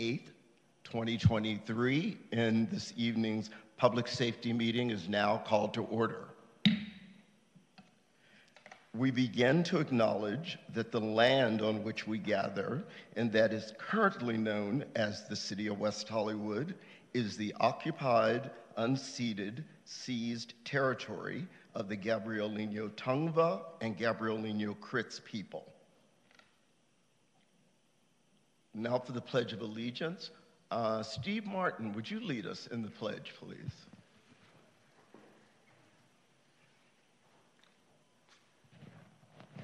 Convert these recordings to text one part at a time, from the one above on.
8th, 2023, and this evening's public safety meeting is now called to order. We begin to acknowledge that the land on which we gather, and that is currently known as the City of West Hollywood, is the occupied, unceded, seized territory of the Gabrielino Tongva and Gabrielino Kizh people. Now for the Pledge of Allegiance. Uh, Steve Martin, would you lead us in the pledge, please?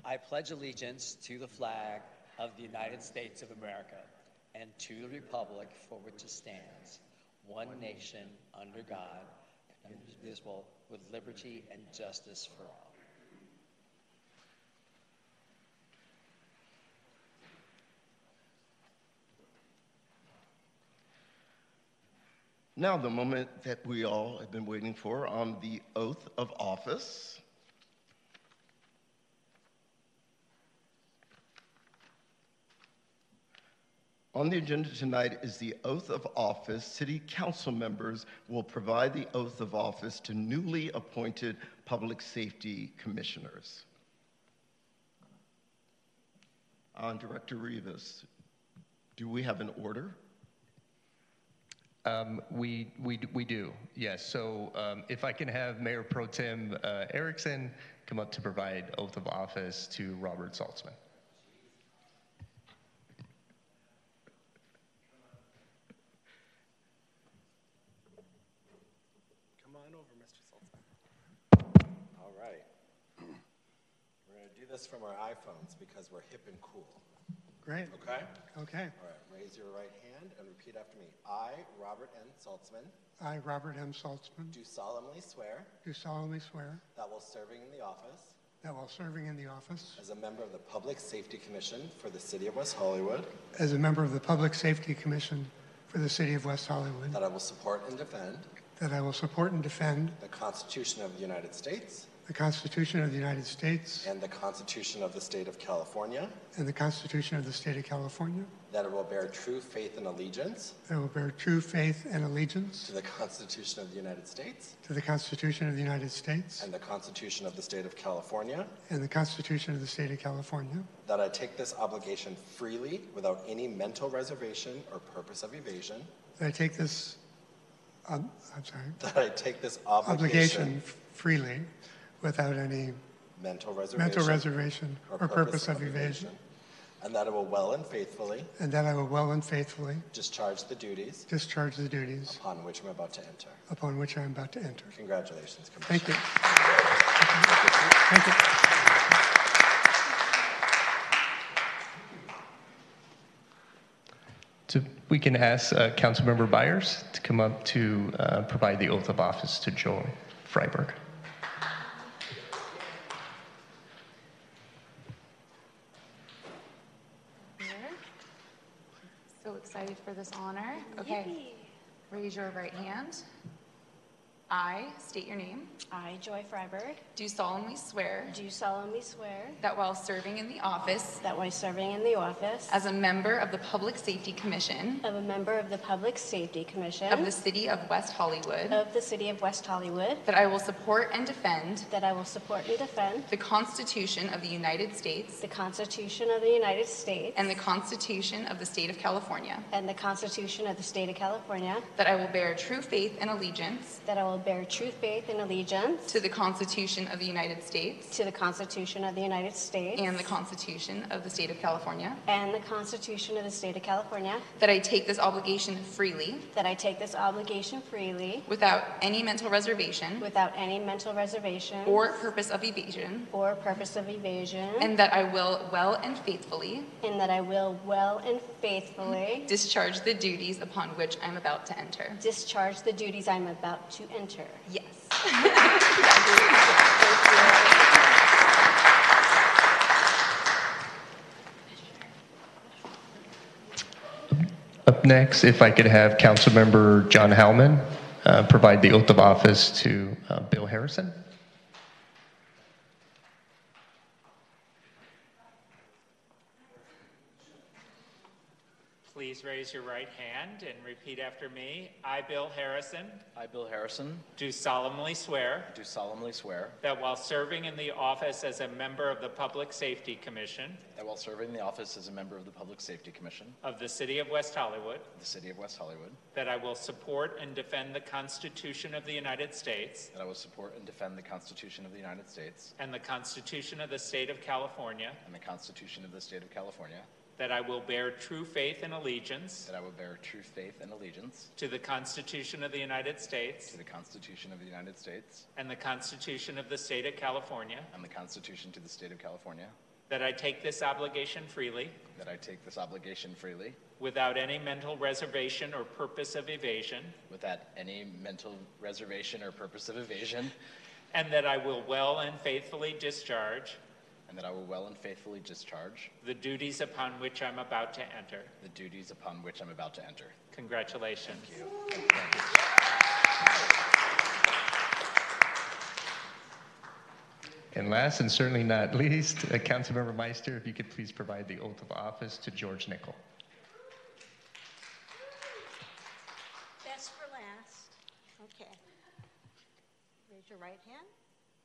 I pledge allegiance to the flag of the United States of America and to the republic for which it stands, one nation under God, indivisible, with liberty and justice for all. Now, the moment that we all have been waiting for on the oath of office. On the agenda tonight is the oath of office. City council members will provide the oath of office to newly appointed public safety commissioners. On Director Rivas, do we have an order? Um, we, we, we do, yes. So um, if I can have Mayor Pro Tem uh, Erickson come up to provide oath of office to Robert Saltzman. Come on over, Mr. Saltzman. All right. We're going to do this from our iPhones because we're hip and cool. Great. Okay? Okay. All right. Raise your right hand and repeat after me. I, Robert N. Saltzman, I, Robert M. Saltzman, do solemnly swear do solemnly swear that while serving in the office that while serving in the office as a member of the Public Safety Commission for the City of West Hollywood, as a member of the Public Safety Commission for the City of West Hollywood, that I will support and defend that I will support and defend the Constitution of the United States the Constitution of the United States. And the Constitution of the State of California, and the Constitution of the State of California, that I will bear true faith and allegiance. That I will bear true faith and allegiance. To the Constitution of the United States. To the Constitution of the United States. And the Constitution of the State of California, and the Constitution of the State of California, that I take this obligation freely without any mental reservation or purpose of evasion, that I take this, um, I'm sorry, that I take this obligation, obligation freely without any mental reservation, mental reservation or purpose of evasion, and that I will well and faithfully and that I will well and faithfully discharge the duties discharge the duties upon which I'm about to enter. upon which I am about to enter. Congratulations, Commissioner. Thank you. Thank you. So we can ask uh, Councilmember Byers to come up to uh, provide the oath of office to Joy Freiberg. Here. So excited for this honor. Okay. Raise your right hand. I state your name. I, Joy Freiberg, Do solemnly swear do solemnly swear that while serving in the office that while serving in the office as a member of the Public Safety Commission of a member of the Public Safety Commission of the City of West Hollywood, of the City of West Hollywood, that I will support and defend that I will support and defend the Constitution of the United States the Constitution of the United States and the Constitution of the State of California, and the Constitution of the State of California, that I will bear true faith and allegiance that I will bear true faith and allegiance to the Constitution of the United States to the Constitution of the United States and the Constitution of the State of California, and the Constitution of the State of California, that I take this obligation freely. That I take this obligation freely without any mental reservation. without any mental reservation or purpose of evasion, or purpose of evasion, and that I will well and faithfully and that I will well and faithfully discharge the duties upon which I'm about to enter. discharge the duties I'm about to enter. Yes. Up next, if I could have Councilmember John Heilman uh, provide the oath of office to uh, Bill Harrison. Raise your right hand and repeat after me. I, Bill Harrison, I, Bill Harrison, do solemnly swear do solemnly swear that while serving in the office as a member of the Public Safety Commission that while serving in the office as a member of the Public Safety Commission of the City of West Hollywood, of the City of West Hollywood, that I will support and defend the Constitution of the United States that I will support and defend the Constitution of the United States and the Constitution of the State of California, and the Constitution of the State of California, that I will bear true faith and allegiance that I will bear true faith and allegiance to the Constitution of the United States to the Constitution of the United States and the Constitution of the State of California, and the Constitution to the State of California, that I take this obligation freely that I take this obligation freely without any mental reservation or purpose of evasion, without any mental reservation or purpose of evasion, and that I will well and faithfully discharge and that I will well and faithfully discharge the duties upon which I'm about to enter. the duties upon which I'm about to enter. Congratulations. Thank you. And last and certainly not least, uh, Councilmember Meister, if you could please provide the oath of office to George Nickel. Best for last. Okay. Raise your right hand.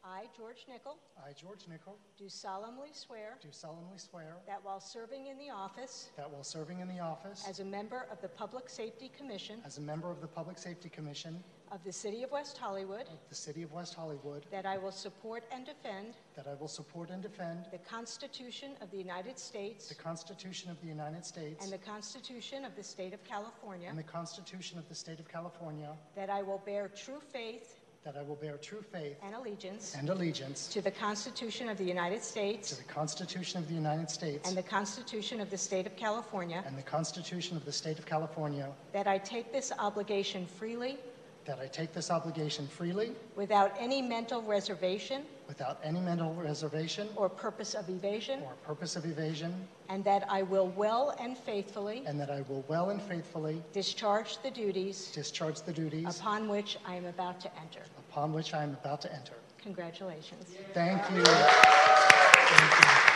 I, George Nickel, I, George Nickel, do solemnly swear do solemnly swear that while serving in the office that while serving in the office as a member of the Public Safety Commission as a member of the Public Safety Commission of the City of West Hollywood, of the City of West Hollywood, that I will support and defend that I will support and defend the Constitution of the United States the Constitution of the United States and the Constitution of the State of California, and the Constitution of the State of California, that I will bear true faith that I will bear true faith and allegiance and allegiance to the Constitution of the United to States the Constitution of the United States and the Constitution of the State of California, and the Constitution of the State of California, that I take this obligation freely that I take this obligation freely without any mental reservation without any mental reservation or purpose of evasion, or purpose of evasion, and that I will well and faithfully and that I will well and faithfully discharge the duties discharge the duties upon which I am about to enter. upon which I am about to enter. Congratulations. Thank you. Thank you.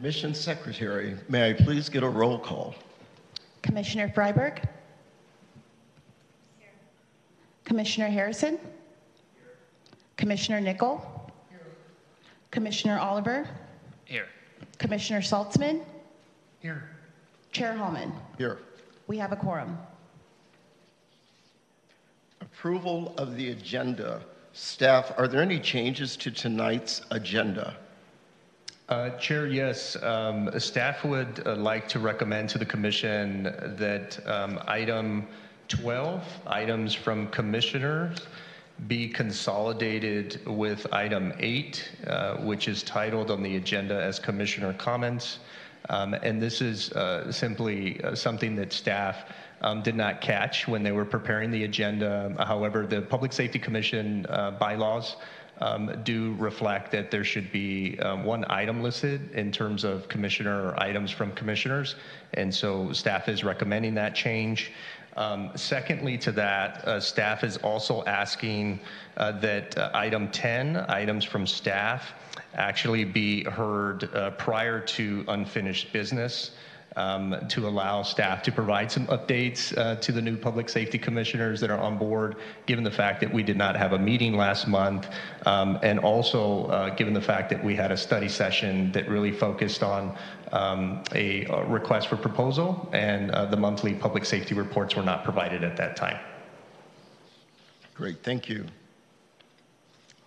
Commission Secretary, may I please get a roll call? Commissioner Freiberg? Here. Commissioner Harrison? Here. Commissioner Nickel? Here. Commissioner Oliver? Here. Commissioner Saltzman? Here. Chair Hallman? Here. We have a quorum. Approval of the agenda. Staff, are there any changes to tonight's agenda? Uh, Chair, yes. Um, Staff would uh, like to recommend to the commission that um, item 12, items from commissioners, be consolidated with item 8, uh, which is titled on the agenda as commissioner comments. Um, And this is uh, simply uh, something that staff um, did not catch when they were preparing the agenda. However, the Public Safety Commission uh, bylaws um, do reflect that there should be um, one item listed in terms of commissioner items from commissioners. And so staff is recommending that change. Um, secondly, to that, uh, staff is also asking uh, that uh, item 10, items from staff, actually be heard uh, prior to unfinished business um, to allow staff to provide some updates uh, to the new public safety commissioners that are on board, given the fact that we did not have a meeting last month, um, and also uh, given the fact that we had a study session that really focused on um, a, uh request for proposal, and uh, the monthly public safety reports were not provided at that time. Great, thank you.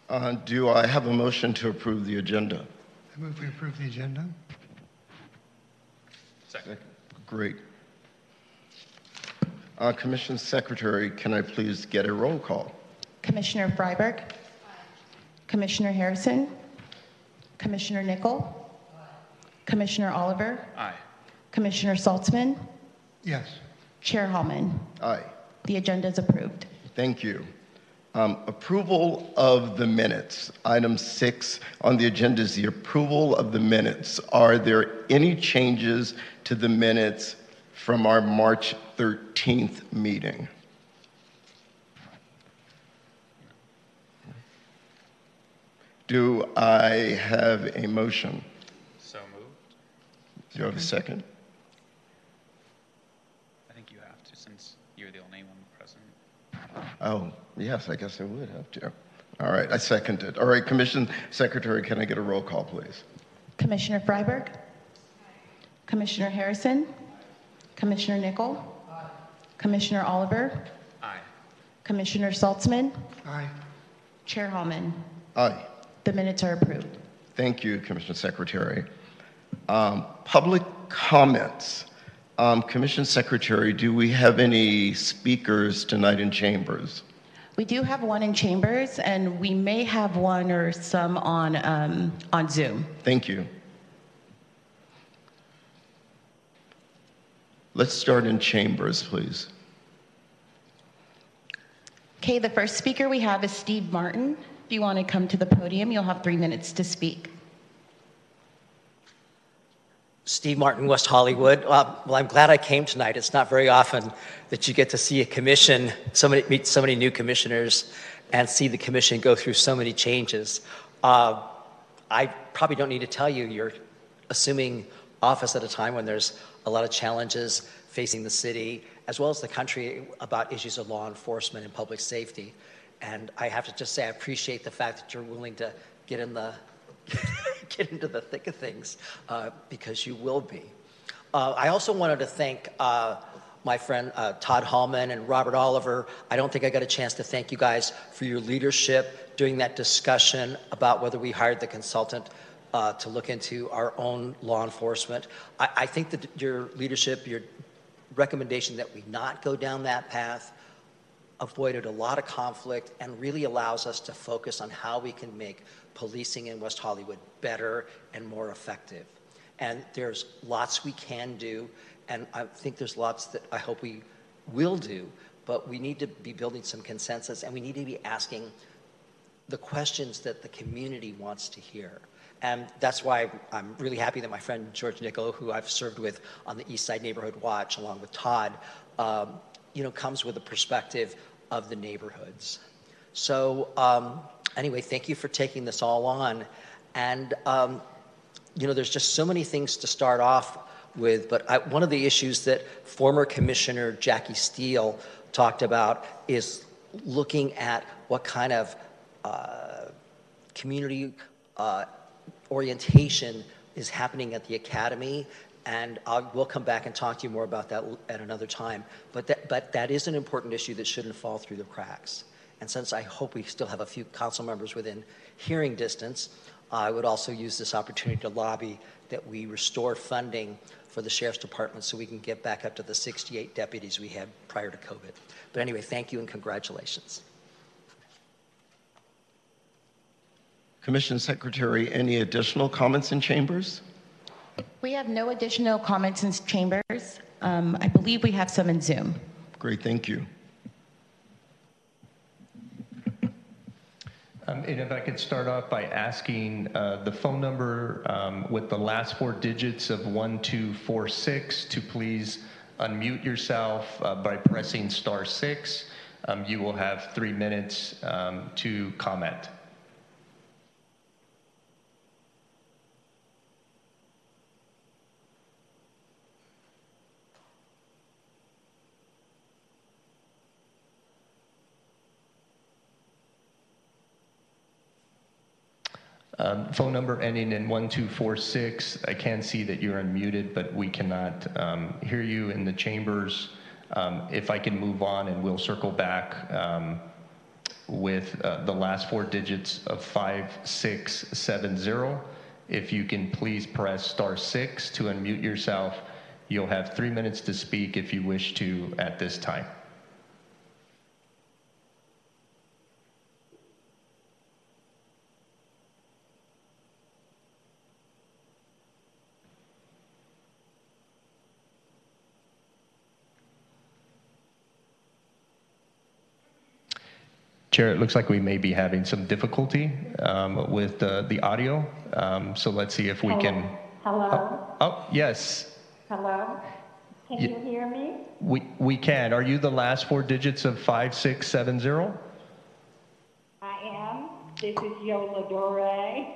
Uh, Do I have a motion to approve the agenda? I move we approve the agenda. Great. Uh, Commission Secretary, can I please get a roll call? Commissioner Freiberg? Aye. Commissioner Harrison? Commissioner Nickel? Commissioner Oliver? Aye. Commissioner Saltzman? Yes. Chair Hallman? Aye. The agenda is approved. Thank you. Um, Approval of the minutes. Item six on the agenda is the approval of the minutes. Are there any changes to the minutes from our March 13th meeting? Do I have a motion? So moved. Do you have a second? I think you have to, since you're the only one present. Oh, yes, I guess I would have to. All right, I second it. All right, Commission Secretary, can I get a roll call, please? Commissioner Freiberg. Commissioner Harrison. Commissioner Nickel. Commissioner Oliver. Aye. Commissioner Saltzman. Aye. Chair Hallman. Aye. The minutes are approved. Thank you, Commissioner Secretary. Um, Public comments. Um, Commission Secretary, do we have any speakers tonight in chambers? We do have one in chambers, and we may have one or some on, um, on Zoom. Thank you. Let's start in chambers, please. Okay, the first speaker we have is Steve Martin. If you want to come to the podium, you'll have three minutes to speak. Steve Martin, West Hollywood. Uh, well, I'm glad I came tonight. It's not very often that you get to see a commission, so many, meet so many new commissioners, and see the commission go through so many changes. Uh, I probably don't need to tell you, you're assuming office at a time when there's a lot of challenges facing the city, as well as the country, about issues of law enforcement and public safety. And I have to just say, I appreciate the fact that you're willing to get in the get into the thick of things uh, because you will be. Uh, I also wanted to thank uh, my friend uh, Todd Hallman and Robert Oliver. I don't think I got a chance to thank you guys for your leadership during that discussion about whether we hired the consultant uh, to look into our own law enforcement. I, I think that your leadership, your recommendation that we not go down that path, avoided a lot of conflict and really allows us to focus on how we can make policing in West Hollywood better and more effective. And there's lots we can do, and I think there's lots that I hope we will do, but we need to be building some consensus and we need to be asking the questions that the community wants to hear. And that's why I'm really happy that my friend George Nickel, who I've served with on the East Side Neighborhood Watch, along with Todd, um, you know, comes with a perspective of the neighborhoods. So um, anyway, thank you for taking this all on. And, um, you know, there's just so many things to start off with, but I, one of the issues that former Commissioner Jackie Steele talked about is looking at what kind of uh, community uh, orientation is happening at the academy and I'll, we'll come back and talk to you more about that at another time. But that, but that is an important issue that shouldn't fall through the cracks. And since I hope we still have a few council members within hearing distance, I would also use this opportunity to lobby that we restore funding for the Sheriff's Department so we can get back up to the 68 deputies we had prior to COVID. But anyway, thank you and congratulations. Commission Secretary, any additional comments in chambers? We have no additional comments in chambers. Um, I believe we have some in Zoom. Great, thank you. Um, and if I could start off by asking uh, the phone number um, with the last four digits of 1246 to please unmute yourself uh, by pressing star six. Um, you will have three minutes um, to comment. Um, phone number ending in 1246. I can see that you're unmuted, but we cannot um, hear you in the chambers. Um, if I can move on and we'll circle back um, with uh, the last four digits of 5670. If you can please press star six to unmute yourself. You'll have three minutes to speak if you wish to at this time. Chair, it looks like we may be having some difficulty um, with uh, the audio. Um, So let's see if we can. Hello? Oh, yes, Hello? Can you hear me? we we can. Are you the last four digits of 5670? I am. This is Yola Dore,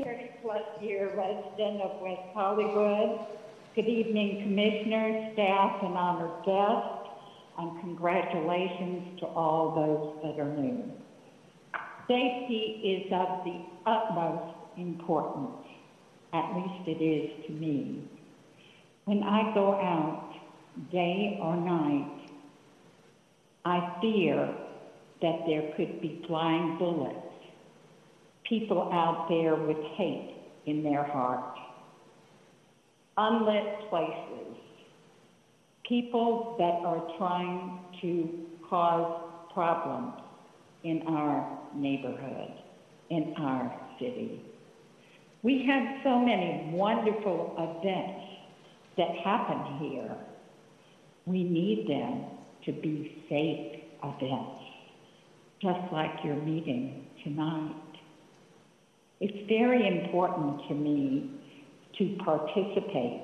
30-plus year resident of West Hollywood. Good evening, Commissioners, staff, and honored guests, and congratulations to all those that are new. Safety is of the utmost importance, at least it is to me. When I go out, day or night, I fear that there could be flying bullets, people out there with hate in their heart, unlit places, people that are trying to cause problems in our neighborhood, in our city. We have so many wonderful events that happen here. We need them to be safe events, just like your meeting tonight. It's very important to me to participate,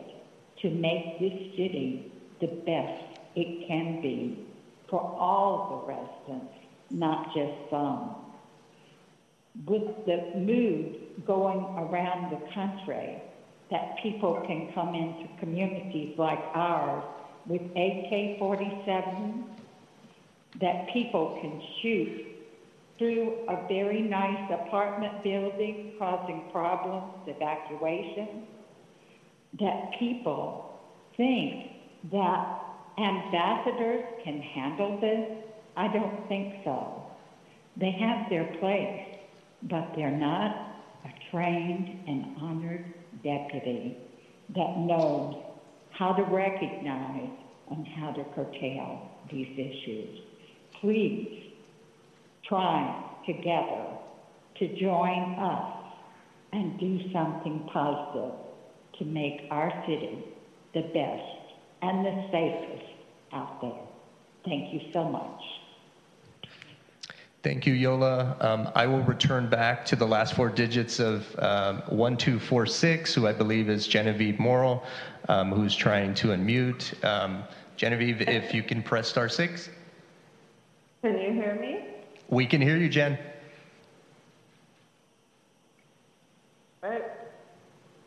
to make this city the best it can be for all the residents, not just some. With the mood going around the country that people can come into communities like ours with AK-47, that people can shoot through a very nice apartment building causing problems, evacuation, that people think that ambassadors can handle this. I don't think so. They have their place, but they're not a trained and honored deputy that knows how to recognize and how to curtail these issues. Please try together to join us and do something positive to make our city the best and the safest out there. Thank you so much. Thank you, Yola. Um, I will return back to the last four digits of um, 1246, who I believe is Genevieve Morrill, um, who's trying to unmute. Um, Genevieve, if you can press star six. Can you hear me? We can hear you, Jen. Right.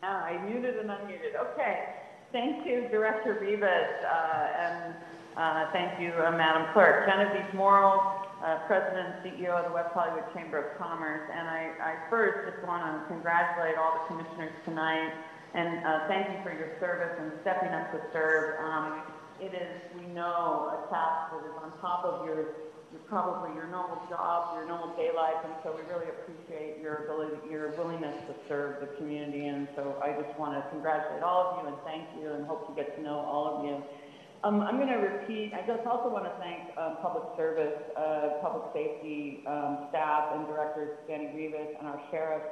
Now I muted and unmuted. Okay. Thank you, Director Rivas, uh, and uh, thank you, uh, Madam Clerk. Genevieve Morrill, uh, President and CEO of the West Hollywood Chamber of Commerce. And I, I first just want to congratulate all the commissioners tonight and uh, thank you for your service and stepping up to serve. Um, it is, we know, a task that is on top of your your probably your normal job, your normal day life, and so we really appreciate your ability, your willingness to serve the community. And so I just want to congratulate all of you and thank you, and hope to get to know all of you. Um, I'm going to repeat. I just also want to thank uh, public service, uh, public safety um, staff and directors, Danny Rivas and our sheriff.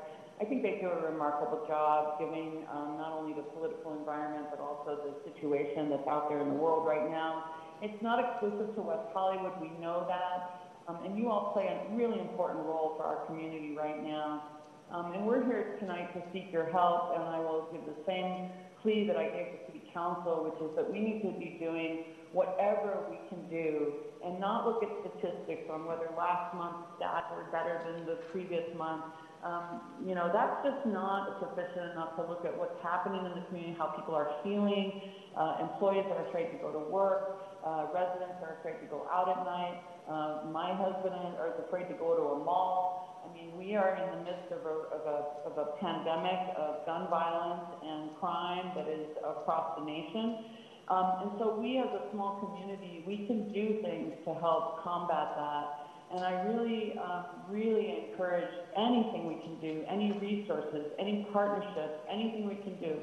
I think they do a remarkable job giving um, not only the political environment, but also the situation that's out there in the world right now. It's not exclusive to West Hollywood, we know that. Um, and you all play a really important role for our community right now. Um, and we're here tonight to seek your help, and I will give the same plea that I gave to City Council, which is that we need to be doing whatever we can do and not look at statistics on whether last month's stats were better than the previous month. Um, you know, that's just not sufficient enough to look at what's happening in the community, how people are feeling, uh, employees are afraid to go to work, uh, residents are afraid to go out at night. Uh, my husband is afraid to go to a mall. I mean, we are in the midst of a, of a, of a pandemic of gun violence and crime that is across the nation. Um, and so we as a small community, we can do things to help combat that. And I really, um, really encourage anything we can do, any resources, any partnerships, anything we can do.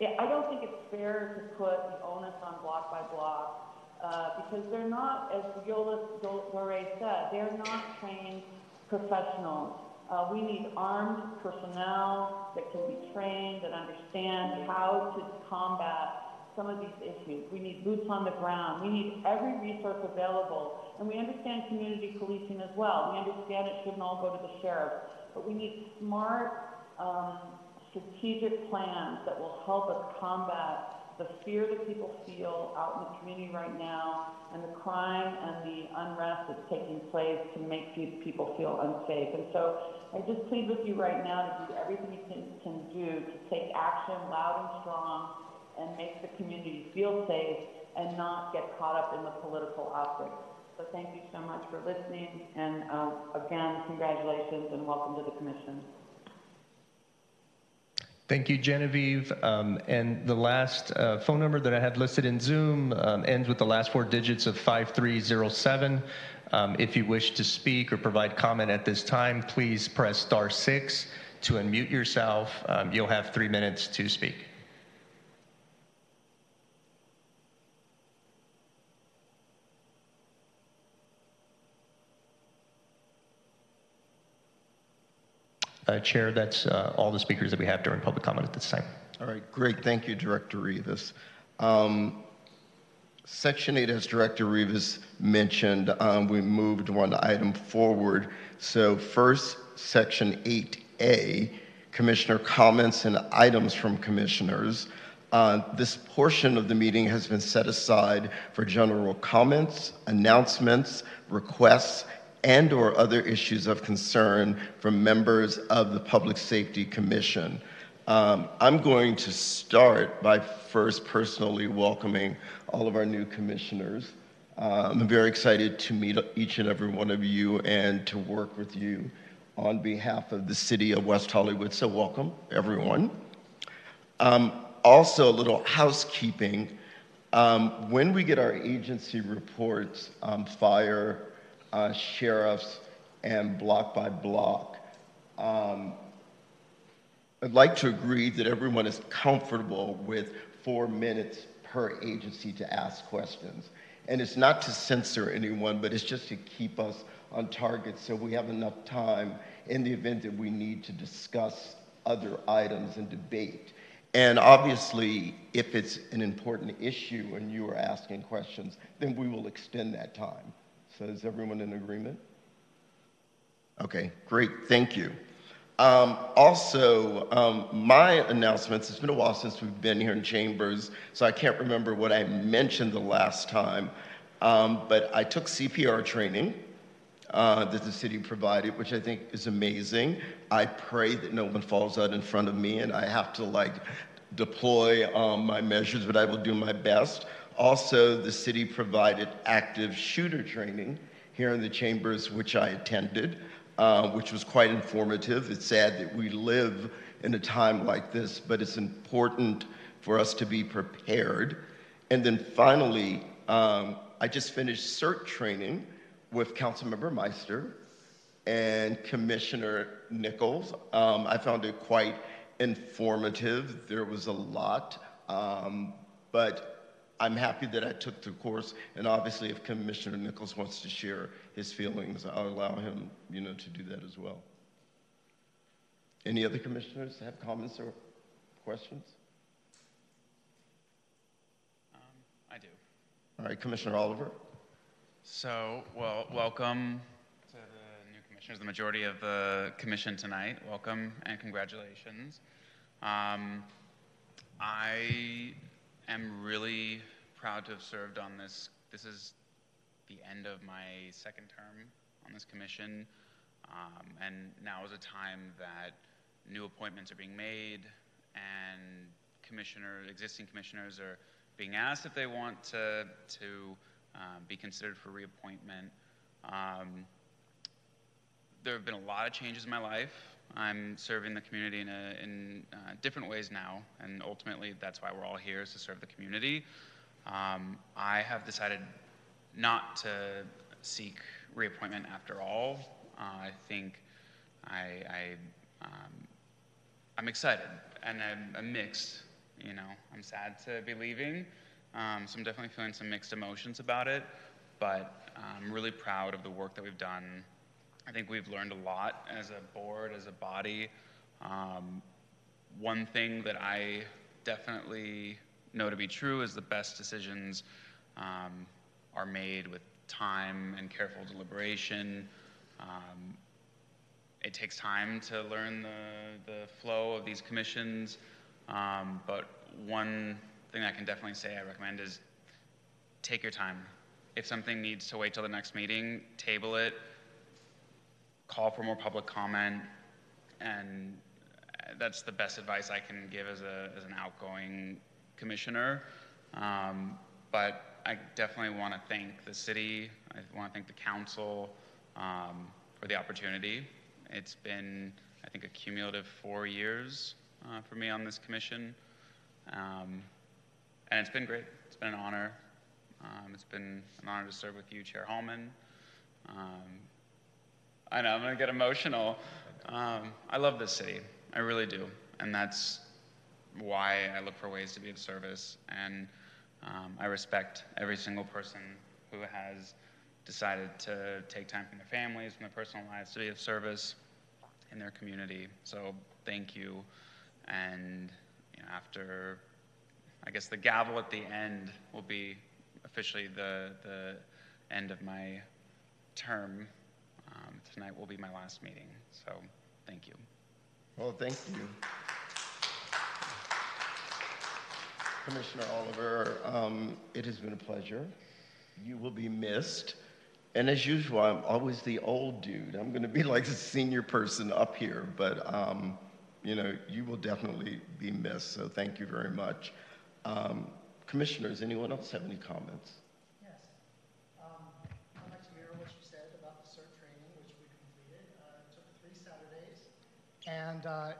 Yeah, I don't think it's fair to put the onus on block by block uh, because they're not, as Yola Dore said, they're not trained professionals. Uh, we need armed personnel that can be trained and understand how to combat some of these issues. We need boots on the ground. We need every resource available. And we understand community policing as well. We understand it shouldn't all go to the sheriff. But we need smart, um, strategic plans that will help us combat the fear that people feel out in the community right now and the crime and the unrest that's taking place to make pe- people feel unsafe. And so I just plead with you right now to do everything you can, can do to take action loud and strong and make the community feel safe and not get caught up in the political optics. So thank you so much for listening and uh, again, congratulations and welcome to the commission. Thank you, Genevieve. Um, and the last uh, phone number that I have listed in Zoom um, ends with the last four digits of 5307. Um, if you wish to speak or provide comment at this time, please press star six to unmute yourself. Um, you'll have three minutes to speak. Uh, Chair, that's uh, all the speakers that we have during public comment at this time. All right, great. Thank you, Director Rivas. Um, Section 8, as Director Rivas mentioned, um, we moved one item forward. So first, Section 8A, Commissioner comments and items from commissioners. Uh, This portion of the meeting has been set aside for general comments, announcements, requests, and/or other issues of concern from members of the Public Safety Commission. Um, I'm going to start by first personally welcoming all of our new commissioners. Uh, I'm very excited to meet each and every one of you and to work with you on behalf of the city of West Hollywood. So, welcome, everyone. Um, also, a little housekeeping. Um, when we get our agency reports, um, fire, uh, sheriffs, and block by block, um, I'd like to agree that everyone is comfortable with four minutes per agency to ask questions. And it's not to censor anyone, but it's just to keep us on target so we have enough time in the event that we need to discuss other items and debate. And obviously, if it's an important issue and you are asking questions, then we will extend that time. So is everyone in agreement? Okay, great, thank you. Um, also, um, my announcements, it's been a while since we've been here in Chambers, so I can't remember what I mentioned the last time, um, but I took CPR training uh, that the city provided, which I think is amazing. I pray that no one falls out in front of me and I have to like deploy um, my measures, but I will do my best. Also, the city provided active shooter training here in the chambers, which I attended, uh, which was quite informative. It's sad that we live in a time like this, but it's important for us to be prepared. And then finally, um, I just finished CERT training with Councilmember Meister and Commissioner Nichols. Um, I found it quite informative. There was a lot, um, but I'm happy that I took the course, and obviously, if Commissioner Nichols wants to share his feelings, I'll allow him, you know, to do that as well. Any other commissioners have comments or questions? Um, I do. All right, Commissioner Oliver. So, well, welcome to the new commissioners, the majority of the commission tonight. Welcome and congratulations. Um, I am really proud to have served on this. This is the end of my second term on this commission, um, and now is a time that new appointments are being made, and commissioner, existing commissioners are being asked if they want to to um, be considered for reappointment. Um, there have been a lot of changes in my life. I'm serving the community in, a, in uh, different ways now, and ultimately that's why we're all here is to serve the community. Um, I have decided not to seek reappointment after all. Uh, I think I, I um, I'm excited and I'm, I'm, mixed. You know, I'm sad to be leaving, um, so I'm definitely feeling some mixed emotions about it. But I'm really proud of the work that we've done I think we've learned a lot as a board, as a body. Um, one thing that I definitely know to be true is the best decisions um, are made with time and careful deliberation. Um, it takes time to learn the, the flow of these commissions, um, but one thing I can definitely say I recommend is take your time. If something needs to wait till the next meeting, table it, call for more public comment, and that's the best advice I can give as, a, as an outgoing commissioner. Um, but I definitely want to thank the city, I want to thank the council um, for the opportunity. It's been, I think, a cumulative four years uh, for me on this commission. Um, and it's been great. It's been an honor. Um, it's been an honor to serve with you, Chair Hallman. Um, I know, I'm going to get emotional. Um, I love this city. I really do. And that's why I look for ways to be of service. And um, I respect every single person who has decided to take time from their families, from their personal lives to be of service in their community. So thank you. And you know, after, I guess the gavel at the end will be officially the, the end of my term. Um, tonight will be my last meeting. So thank you. Well, thank you. Commissioner Oliver, um, it has been a pleasure. You will be missed. And as usual, I'm always the old dude. I'm going to be like the senior person up here, but um, you know, you will definitely be missed. So thank you very much. Um, commissioners, anyone else have any comments? Yes. Um, I'd like to mirror what you said about the CERT training, which we completed. It took three Saturdays, and uh,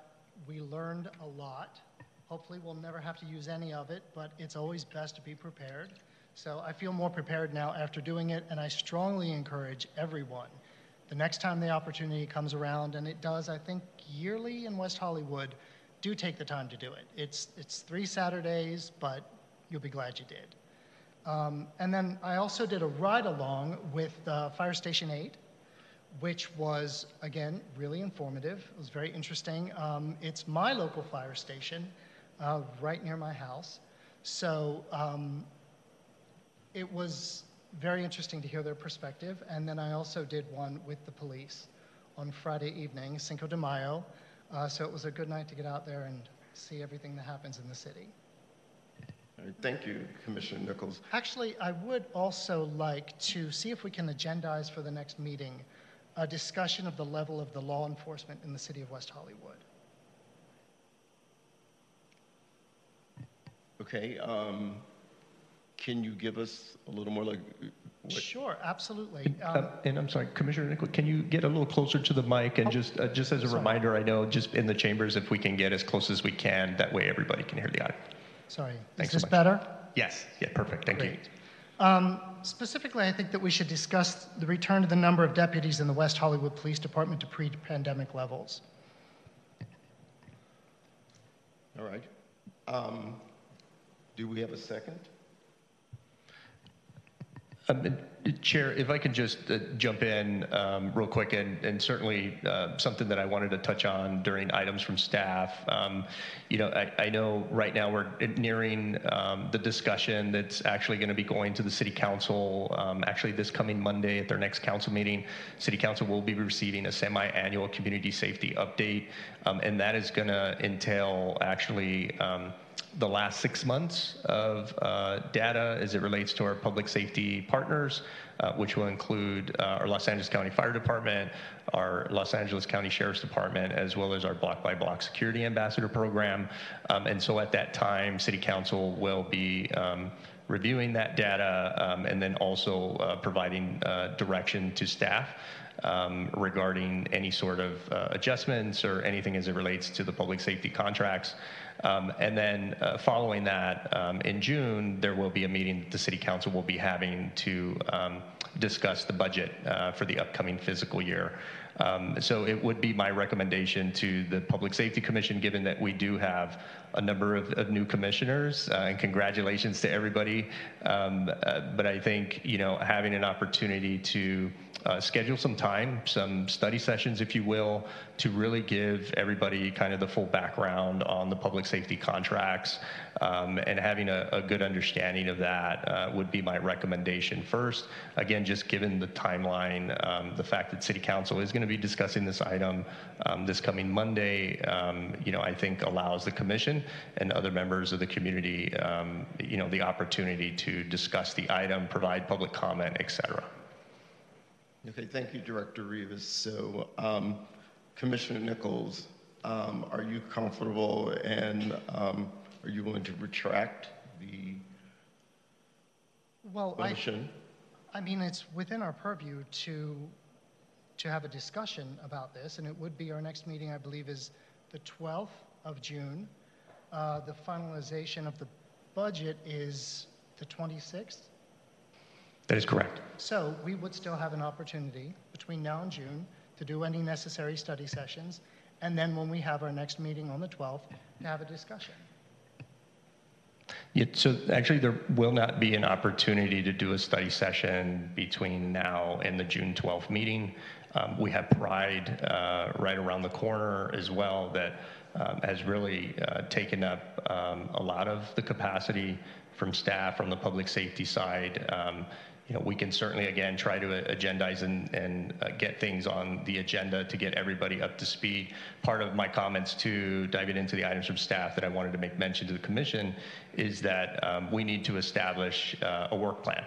we learned a lot. Hopefully, we'll never have to use any of it, but it's always best to be prepared. So I feel more prepared now after doing it, and I strongly encourage everyone the next time the opportunity comes around, and it does, I think, yearly in West Hollywood, do take the time to do it. It's, it's three Saturdays, but you'll be glad you did. Um, and then I also did a ride along with uh, Fire Station 8, which was, again, really informative. It was very interesting. Um, it's my local fire station uh, right near my house. So um, it was very interesting to hear their perspective. And then I also did one with the police on Friday evening, Cinco de Mayo. Uh, so it was a good night to get out there and see everything that happens in the city. Thank you, Commissioner Nichols. Actually, I would also like to see if we can agendize for the next meeting a discussion of the level of the law enforcement in the city of West Hollywood. Okay, um, can you give us a little more like? What? Sure, absolutely. Um, Uh, And I'm sorry, Commissioner Nichols, can you get a little closer to the mic and just, uh, just as a sorry. reminder, I know just in the chambers, if we can get as close as we can, that way everybody can hear the audio. sorry, Thanks so this much. better? Yes, yeah, perfect, thank you. Great. Um, specifically, I think that we should discuss the return to the number of deputies in the West Hollywood Police Department to pre-pandemic levels. All right. Um, do we have a second? Um, Chair, if I could just uh, jump in um, real quick, and, and certainly uh, something that I wanted to touch on during items from staff. Um, you know, I, I know right now we're nearing um, the discussion that's actually going to be going to the City Council. Um, actually, this coming Monday at their next council meeting, City Council will be receiving a semi-annual community safety update, um, and that is going to entail actually. The last six months of uh, data as it relates to our public safety partners, uh, which will include uh, our Los Angeles County Fire Department, our Los Angeles County Sheriff's Department, as well as our block by block security ambassador program. Um, and so at that time, City Council will be um, reviewing that data um, and then also uh, providing uh, direction to staff um, regarding any sort of uh, adjustments or anything as it relates to the public safety contracts. Um, and then uh, following that, um, in June, there will be a meeting that the City Council will be having to um, discuss the budget uh, for the upcoming fiscal year. Um, so it would be my recommendation to the Public Safety Commission, given that we do have a number of, of new commissioners, uh, and congratulations to everybody. Um, uh, but I think, you know, having an opportunity to uh, schedule some time, some study sessions, if you will, to really give everybody kind of the full background on the public safety contracts um, and having a, a, good understanding of that uh, would be my recommendation first. Again, just given the timeline, um, the fact that City Council is going to be discussing this item um, this coming Monday, um, you know, I think allows the Commission and other members of the community, um, you know, the opportunity to discuss the item, provide public comment, et cetera. Okay, thank you, Director Rivas. So, um, Commissioner Nichols, are you comfortable and are you willing to retract the well, motion? I, I mean, it's within our purview to to have a discussion about this, and it would be our next meeting, I believe, is the 12th of June. Uh, the finalization of the budget is the 26th. That is correct. So we would still have an opportunity between now and June to do any necessary study sessions, and then when we have our next meeting on the 12th, to have a discussion. Yeah, so actually, there will not be an opportunity to do a study session between now and the June 12th meeting. Um, we have Pride uh, right around the corner as well that um, has really uh, taken up um, a lot of the capacity from staff from the public safety side. You know, we can certainly again try to agendize and, and uh, get things on the agenda to get everybody up to speed. Part of my comments to diving into the items from staff that I wanted to make mention to the commission is that um, we need to establish uh, a work plan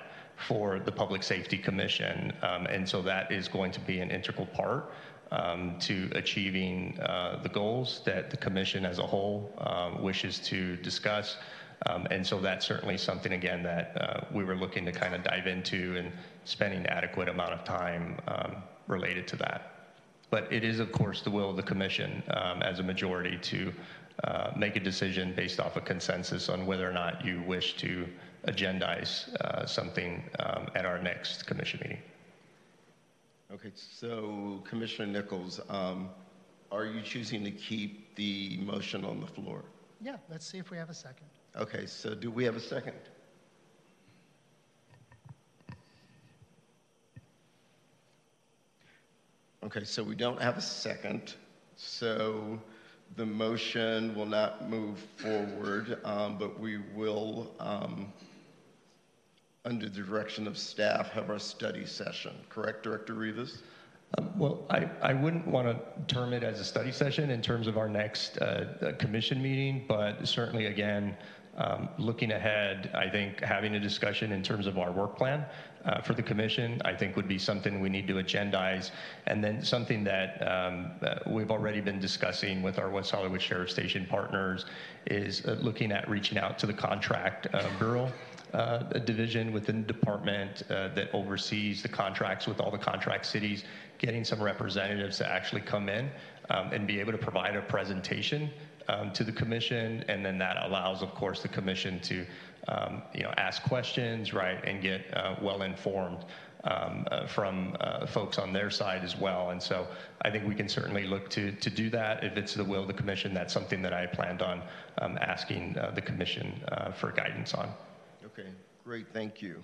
for the Public Safety Commission, um, and so that is going to be an integral part um, to achieving uh, the goals that the commission as a whole um, wishes to discuss. Um, and so that's certainly something, again, that uh, we were looking to kind of dive into and spending adequate amount of time um, related to that. But it is, of course, the will of the commission um, as a majority to uh, make a decision based off a consensus on whether or not you wish to agendize uh, something um, at our next commission meeting. Okay, so Commissioner Nichols, um, are you choosing to keep the motion on the floor? Yeah, let's see if we have a second. Okay, so do we have a second? Okay, so we don't have a second. So the motion will not move forward, um, but we will, um, under the direction of staff, have our study session. Correct, Director Rivas? Um, well, I, I wouldn't want to term it as a study session in terms of our next uh, commission meeting, but certainly, again, um, looking ahead, I think having a discussion in terms of our work plan uh, for the commission, I think would be something we need to agendize. And then something that um, uh, we've already been discussing with our West Hollywood Sheriff Station partners is uh, looking at reaching out to the contract uh, bureau. Uh, a division within the department uh, that oversees the contracts with all the contract cities, getting some representatives to actually come in um, and be able to provide a presentation um, to the commission, and then that allows, of course, the commission to, um, you know, ask questions, right, and get uh, well informed um, uh, from uh, folks on their side as well. And so I think we can certainly look to to do that if it's the will of the commission. That's something that I planned on um, asking uh, the commission uh, for guidance on. Okay, great, thank you.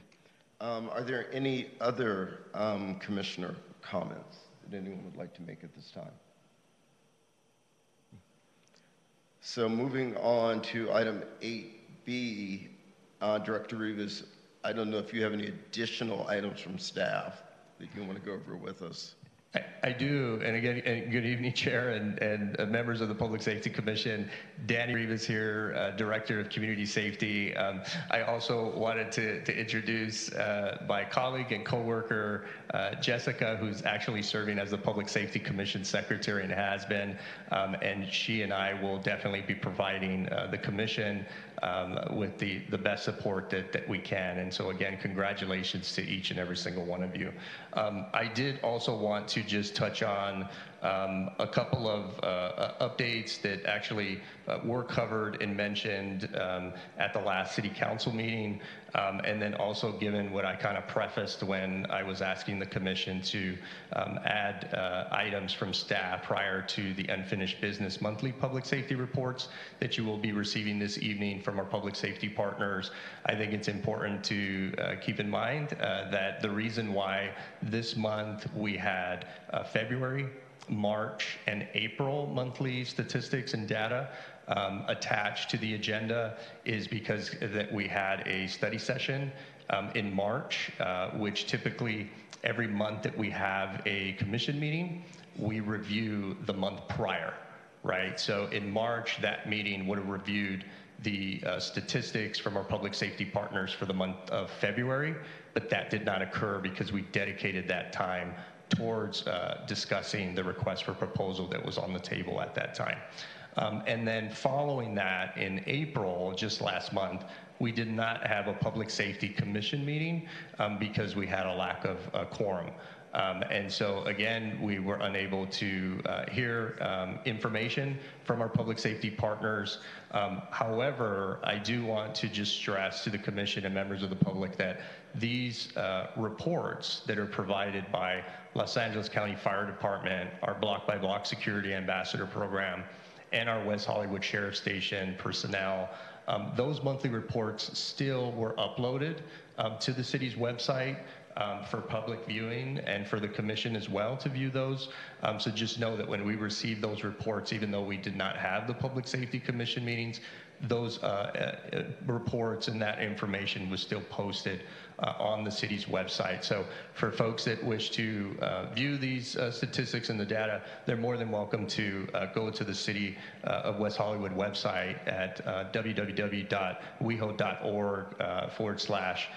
Um, are there any other um, commissioner comments that anyone would like to make at this time? So moving on to item 8B, uh, Director Rivas, I don't know if you have any additional items from staff that you want to go over with us. I, do, and again, and good evening, Chair and, and uh, members of the Public Safety Commission. Danny Rivas here, uh, Director of Community Safety. Um, I also wanted to, to introduce uh, my colleague and coworker, uh, Jessica, who's actually serving as the Public Safety Commission Secretary and has been, um, and she and I will definitely be providing uh, the Commission um, with the, the best support that, that we can. And so again, congratulations to each and every single one of you. Um, I did also want to just touch on um, a couple of uh, uh, updates that actually uh, were covered and mentioned um, at the last city council meeting. Um, and then also given what I kind of prefaced when I was asking the commission to um, add uh, items from staff prior to the unfinished business monthly public safety reports that you will be receiving this evening from our public safety partners. I think it's important to uh, keep in mind uh, that the reason why this month we had February, March, and April monthly statistics and data um, attached to the agenda is because that we had a study session um, in March, uh, which typically every month that we have a commission meeting, we review the month prior, right? So in March, that meeting would have reviewed the uh, statistics from our public safety partners for the month of February, but that did not occur because we dedicated that time towards uh, discussing the request for proposal that was on the table at that time. Um, and then following that, in April, just last month, we did not have a public safety commission meeting um, because we had a lack of uh, quorum. Um, and so, again, we were unable to uh, hear um, information from our public safety partners. Um, however, I do want to just stress to the Commission and members of the public that these uh, reports that are provided by Los Angeles County Fire Department, our block by block security ambassador program, and our West Hollywood Sheriff Station personnel. Um, those monthly reports still were uploaded um, to the city's website um, for public viewing and for the commission as well to view those. Um, so just know that when we receive those reports, even though we did not have the Public Safety Commission meetings, those uh, uh, reports and that information was still posted uh, on the city's website. So for folks that wish to view these statistics and the data, they're more than welcome to go to the City of West Hollywood website at www.weho.org forward slash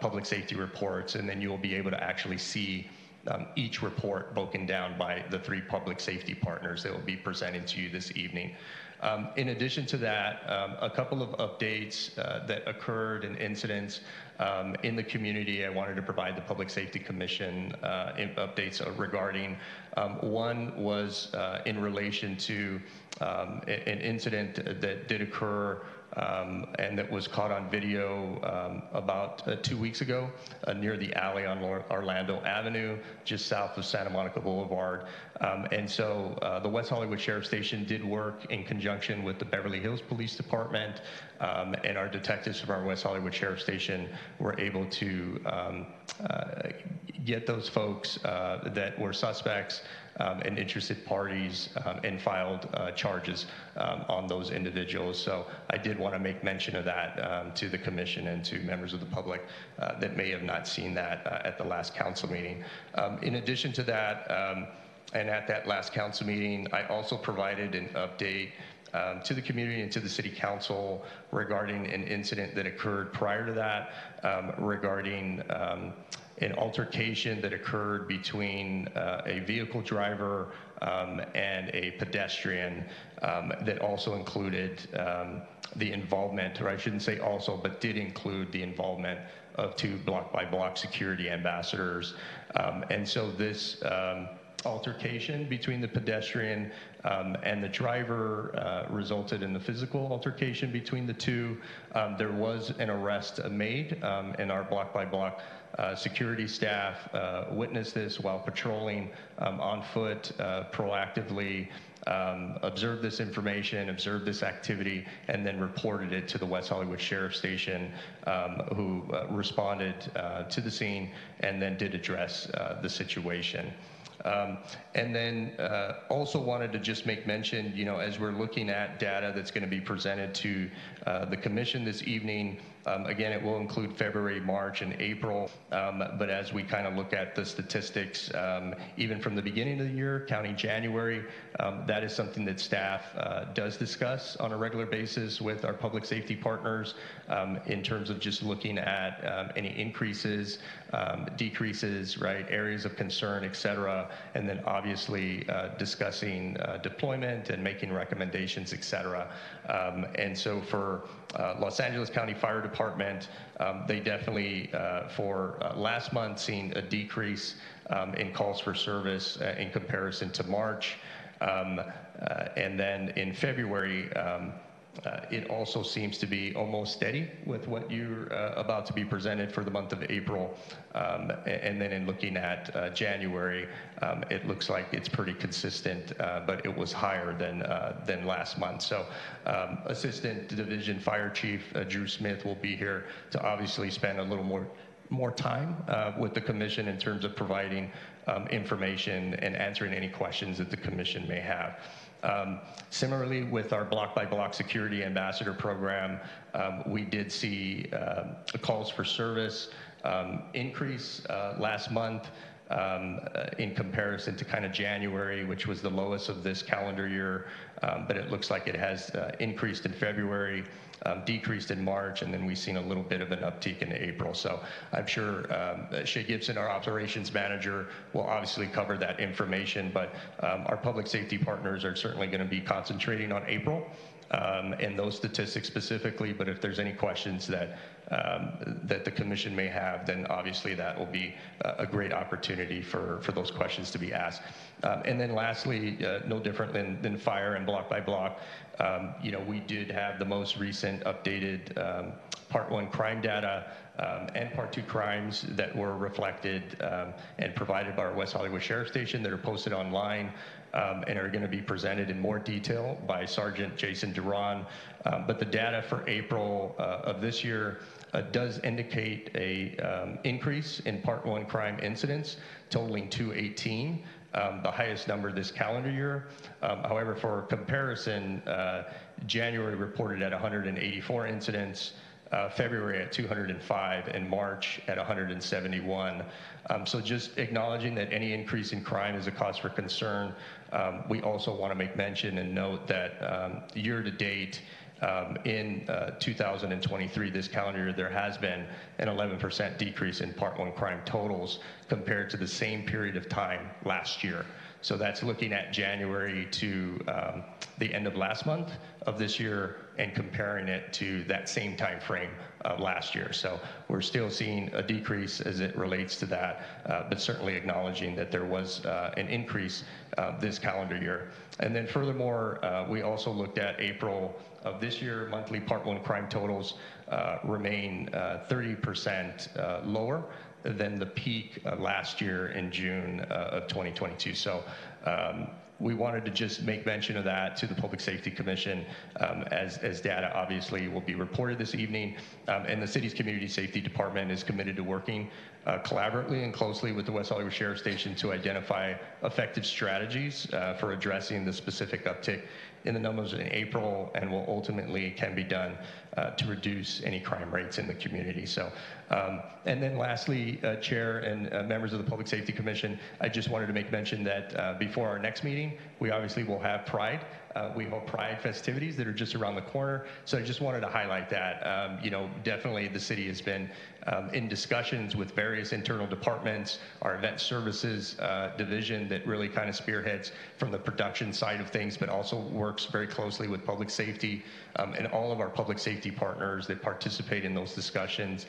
public safety reports, and then you'll be able to actually see um, each report broken down by the three public safety partners that will be presented to you this evening. Um, in addition to that, um, a couple of updates uh, that occurred and incidents um, in the community. I wanted to provide the Public Safety Commission uh, updates regarding. Um, one was uh, in relation to um, an incident that did occur um, and that was caught on video um, about uh, two weeks ago uh, near the alley on Orlando Avenue, just south of Santa Monica Boulevard. Um, and so uh, the West Hollywood Sheriff Station did work in conjunction with the Beverly Hills Police Department, um, and our detectives from our West Hollywood Sheriff Station were able to um, uh, get those folks uh, that were suspects and interested parties um, and filed uh, charges um, on those individuals. So I did want to make mention of that um, to the commission and to members of the public uh, that may have not seen that uh, at the last council meeting. Um, in addition to that, um, and at that last council meeting, I also provided an update um, to the community and to the city council regarding an incident that occurred prior to that um, regarding um, an altercation that occurred between uh, a vehicle driver um, and a pedestrian um, that also included um, the involvement, or I shouldn't say also, but did include the involvement of two block by block security ambassadors. Um, and so this um, altercation between the pedestrian um, and the driver uh, resulted in the physical altercation between the two. Um, there was an arrest made, um, and our block by block uh, security staff uh, witnessed this while patrolling um, on foot uh, proactively. Um, observed this information, observed this activity, and then reported it to the West Hollywood Sheriff Station, um, who uh, responded uh, to the scene and then did address uh, the situation. Um, and then also wanted to just make mention, you know, as we're looking at data that's going to be presented to the commission this evening, um, again, it will include February, March, and April. Um, but as we kind of look at the statistics, um, even from the beginning of the year, counting January, um, that is something that staff uh, does discuss on a regular basis with our public safety partners um, in terms of just looking at any increases, decreases, right, areas of concern, et cetera, and then obviously uh, discussing uh, deployment and making recommendations, et cetera. and so for uh, Los Angeles County Fire Department, um, they definitely, uh, for uh, last month, seen a decrease um, in calls for service uh, in comparison to March. Um, and then in February, um, uh, it also seems to be almost steady with what you're uh, about to be presented for the month of April. Um, and then in looking at uh, January, um, it looks like it's pretty consistent, uh, but it was higher than uh, than last month. So, um, Assistant Division Fire Chief uh, Drew Smith will be here to obviously spend a little more more time uh, with the commission in terms of providing um, information and answering any questions that the commission may have. Um, similarly, with our block by block security ambassador program, um, we did see um, calls for service um, increase uh, last month um, uh, in comparison to kind of January, which was the lowest of this calendar year. Um, but it looks like it has uh, increased in February, um, decreased in March, and then we've seen a little bit of an uptick in April. So I'm sure um, Shay Gibson, our operations manager, will obviously cover that information. But um, our public safety partners are certainly going to be concentrating on April um, and those statistics specifically. But if there's any questions that um, that the commission may have, then obviously that will be a a great opportunity for, for those questions to be asked. Um, and then lastly, uh, no different than, than fire and block by block, um, you know, we did have the most recent updated um, Part 1 crime data um, and Part 2 crimes that were reflected um, and provided by our West Hollywood Sheriff Station that are posted online um, and are going to be presented in more detail by Sergeant Jason Duran. Um, but the data for April uh, of this year uh, does indicate a um, increase in Part 1 crime incidents, totaling 218, um, the highest number this calendar year. Um, however, for comparison, uh, January reported at 184 incidents, uh, February at 205, and March at 171. Um, so just acknowledging that any increase in crime is a cause for concern. Um, we also want to make mention and note that um, year to date, um, in uh, 2023, this calendar year, there has been an 11% decrease in Part 1 crime totals compared to the same period of time last year. So that's looking at January to um, the end of last month of this year and comparing it to that same time frame uh, last year. So we're still seeing a decrease as it relates to that, uh, but certainly acknowledging that there was uh, an increase uh, this calendar year. And then furthermore, uh, we also looked at April of this year. Monthly Part 1 crime totals uh, remain 30% lower than the peak uh, last year in June uh, of 2022. So um, we wanted to just make mention of that to the Public Safety Commission um, as, as data obviously will be reported this evening. Um, and the city's Community Safety Department is committed to working uh, collaboratively and closely with the West Hollywood Sheriff Station to identify effective strategies uh, for addressing the specific uptick in the numbers in April and will ultimately can be done uh, to reduce any crime rates in the community. So, um, and then lastly, uh, Chair and uh, members of the Public Safety Commission, I just wanted to make mention that uh, before our next meeting, we obviously will have Pride. Uh, we hold Pride festivities that are just around the corner. So I just wanted to highlight that. Um, you know, definitely the city has been um, in discussions with various internal departments, our event services uh, division that really kind of spearheads from the production side of things, but also works very closely with public safety um, and all of our public safety partners that participate in those discussions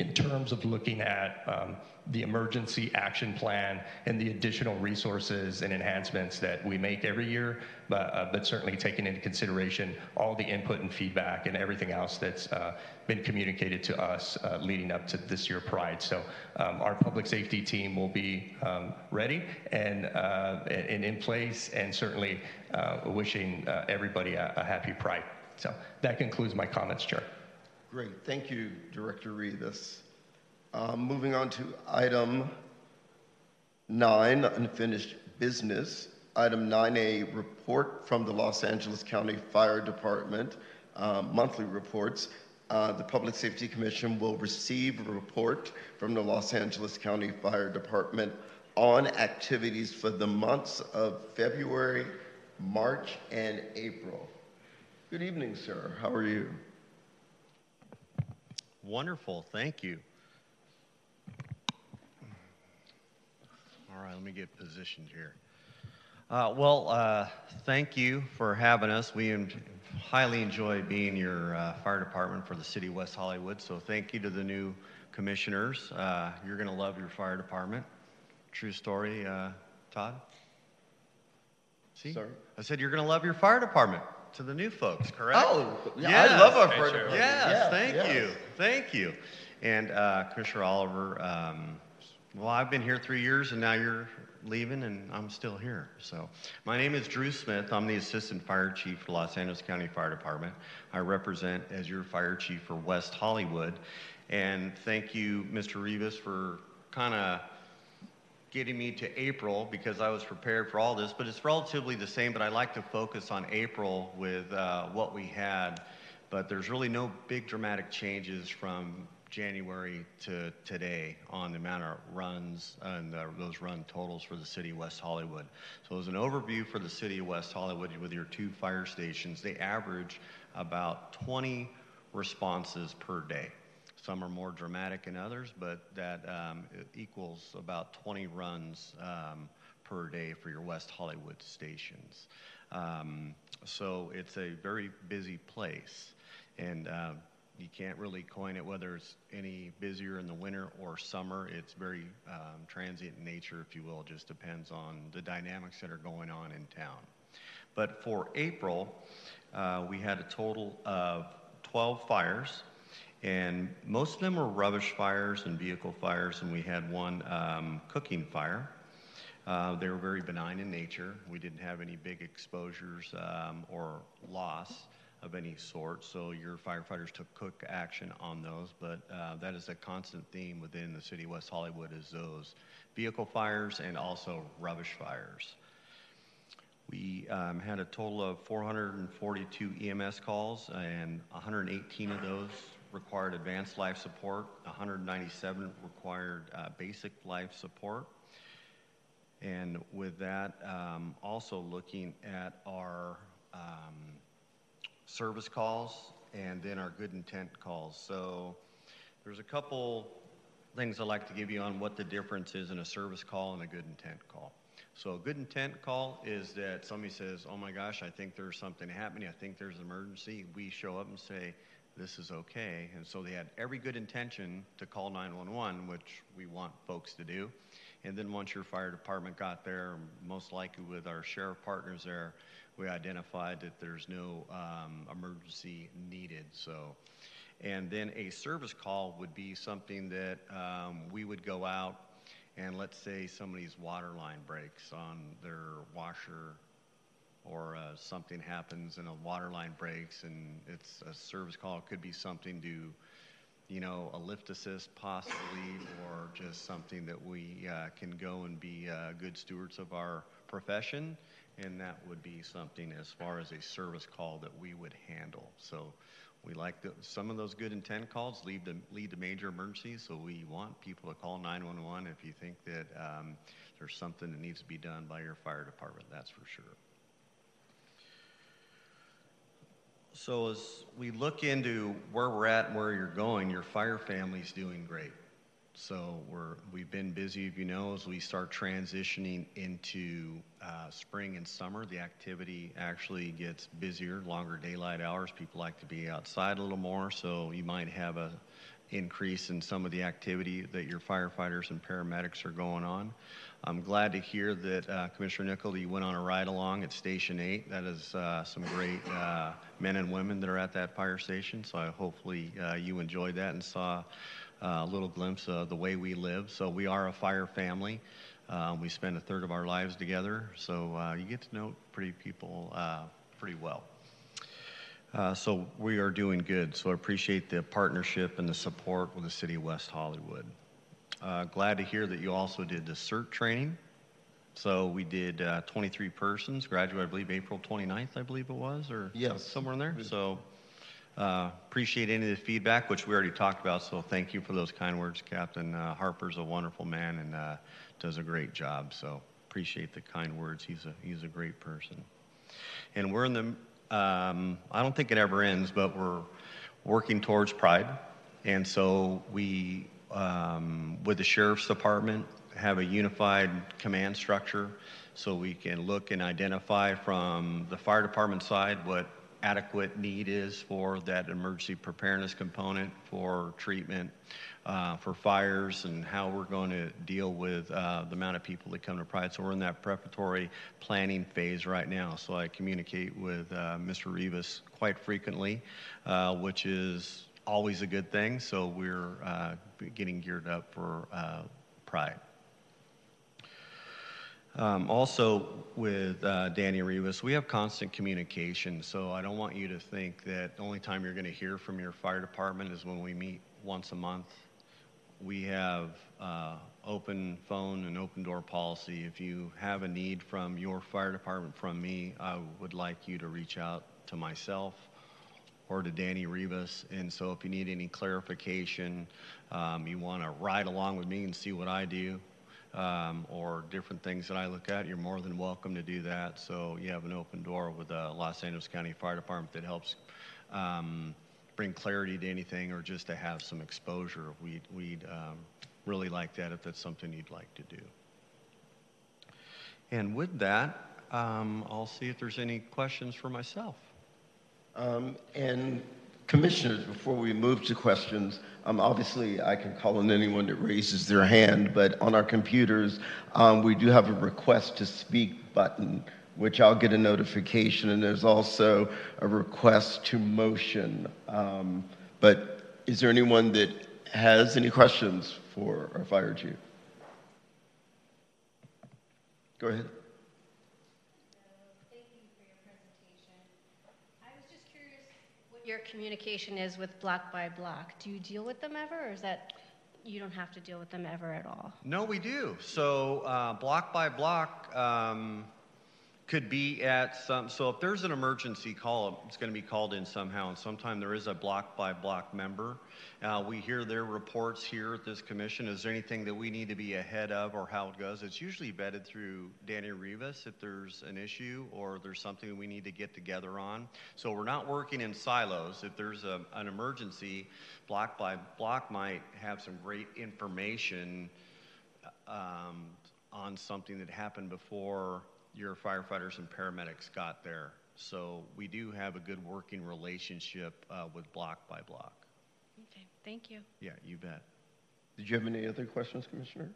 in terms of looking at um, the emergency action plan and the additional resources and enhancements that we make every year, but, uh, but certainly taking into consideration all the input and feedback and everything else that's uh, been communicated to us uh, leading up to this year Pride. So um, our public safety team will be um, ready and, uh, and in place and certainly uh, wishing uh, everybody a, a happy Pride. So that concludes my comments, Chair. Great. Thank you, Director Rivas. Um, moving on to item nine, unfinished business. Item 9A, report from the Los Angeles County Fire Department, uh, monthly reports. Uh, the Public Safety Commission will receive a report from the Los Angeles County Fire Department on activities for the months of February, March, and April. Good evening, sir. How are you? Wonderful, thank you. All right, let me get positioned here. Uh, well, uh, thank you for having us. We en- highly enjoy being your uh, fire department for the city of West Hollywood. So thank you to the new commissioners. Uh, you're going to love your fire department. True story, uh, Todd. See? Sorry? I said you're going to love your fire department to the new folks, correct? Oh, yeah, I love our fire department. Yes, Yeah, thank yes. you, thank you. And uh, Commissioner Oliver, um, well, I've been here three years, and now you're leaving, and I'm still here. So, my name is Drew Smith. I'm the Assistant Fire Chief for Los Angeles County Fire Department. I represent as your fire chief for West Hollywood. And thank you, Mr. Rivas, for kind of getting me to April because I was prepared for all this, but it's relatively the same. But I like to focus on April with uh, what we had. But there's really no big dramatic changes from January to today on the amount of runs and uh, those run totals for the city of West Hollywood. So as an overview for the city of West Hollywood with your two fire stations, they average about 20 responses per day. Some are more dramatic than others, but that um, equals about 20 runs um, per day for your West Hollywood stations. Um, so it's a very busy place, and uh, you can't really coin it whether it's any busier in the winter or summer. It's very um, transient in nature, if you will. It just depends on the dynamics that are going on in town. But for April, uh, we had a total of 12 fires, and most of them were rubbish fires and vehicle fires, and we had one um, cooking fire. Uh, they were very benign in nature. We didn't have any big exposures um, or loss of any sort, so your firefighters took quick action on those. But uh, that is a constant theme within the city of West Hollywood is those vehicle fires and also rubbish fires. We um, had a total of 442 EMS calls, and 118 of those required advanced life support. 197 required uh, basic life support. And with that, um, also looking at our um, service calls and then our good intent calls. So there's a couple things I'd like to give you on what the difference is in a service call and a good intent call. So a good intent call is that somebody says, oh my gosh, I think there's something happening. I think there's an emergency. We show up and say, this is okay. And so they had every good intention to call 911, which we want folks to do. And then once your fire department got there, most likely with our sheriff partners there, we identified that there's no um, emergency needed. So, and then a service call would be something that um, we would go out and let's say somebody's water line breaks on their washer or uh, something happens and a water line breaks and it's a service call. It could be something to, you know, a lift assist possibly, or just something that we uh, can go and be uh, good stewards of our profession. And that would be something as far as a service call that we would handle. So we like the, some of those good intent calls lead to, lead to major emergencies. So we want people to call 911 if you think that um, there's something that needs to be done by your fire department. That's for sure. So as we look into where we're at and where you're going, your fire family's doing great. So we're, we've been busy, as you know, as we start transitioning into uh, spring and summer. The activity actually gets busier, longer daylight hours. People like to be outside a little more, so you might have a increase in some of the activity that your firefighters and paramedics are going on. I'm glad to hear that uh, Commissioner Nickel, you went on a ride along at Station 8. That is uh, some great uh, men and women that are at that fire station. So I hopefully uh, you enjoyed that and saw a little glimpse of the way we live. So we are a fire family. Uh, we spend a third of our lives together. So uh, you get to know pretty people uh, pretty well. Uh, so we are doing good. So I appreciate the partnership and the support with the city of West Hollywood. Uh, glad to hear that you also did the CERT training. So we did uh, 23 persons, graduated, I believe, April 29th, I believe it was, or Yes. somewhere in there. So uh, appreciate any of the feedback, which we already talked about. So thank you for those kind words. Captain uh, Harper's a wonderful man and uh, does a great job. So appreciate the kind words. He's a he's a great person. And we're in the. Um, I don't think it ever ends, but we're working towards Pride, and so we, um, with the sheriff's department, have a unified command structure so we can look and identify from the fire department side what adequate need is for that emergency preparedness component for treatment, uh, for fires, and how we're going to deal with uh, the amount of people that come to Pride. So we're in that preparatory planning phase right now. So I communicate with uh, Mr. Rivas quite frequently, uh, which is always a good thing. So we're uh, getting geared up for uh, Pride. Um, also, with uh, Danny Rivas, we have constant communication. So I don't want you to think that the only time you're going to hear from your fire department is when we meet once a month. We have uh, open phone and open door policy. If you have a need from your fire department from me, I would like you to reach out to myself or to Danny Rivas. And so if you need any clarification, um, you want to ride along with me and see what I do, um, or different things that I look at, you're more than welcome to do that. So you have an open door with the Los Angeles County Fire Department that helps um, bring clarity to anything or just to have some exposure. We'd, we'd um, really like that if that's something you'd like to do. And with that, um, I'll see if there's any questions for myself. Um, and commissioners, before we move to questions, um, obviously I can call on anyone that raises their hand, but on our computers, um, we do have a request to speak button, which I'll get a notification, and there's also a request to motion. Um, but is there anyone that has any questions for our fire chief? Go ahead. Your communication is with block by block. Do you deal with them ever, or is that you don't have to deal with them ever at all? No, we do. So uh, block by block um, could be at some. So if there's an emergency call, it's going to be called in somehow, and sometime there is a block by block member. Uh, we hear their reports here at this commission. Is there anything that we need to be ahead of, or how it goes? It's usually vetted through Danny Rivas if there's an issue or there's something we need to get together on. So we're not working in silos. If there's a, an emergency, block by block might have some great information um, on something that happened before your firefighters and paramedics got there. So we do have a good working relationship uh, with block by block. Okay, thank you. Yeah, you bet. Did you have any other questions, Commissioner?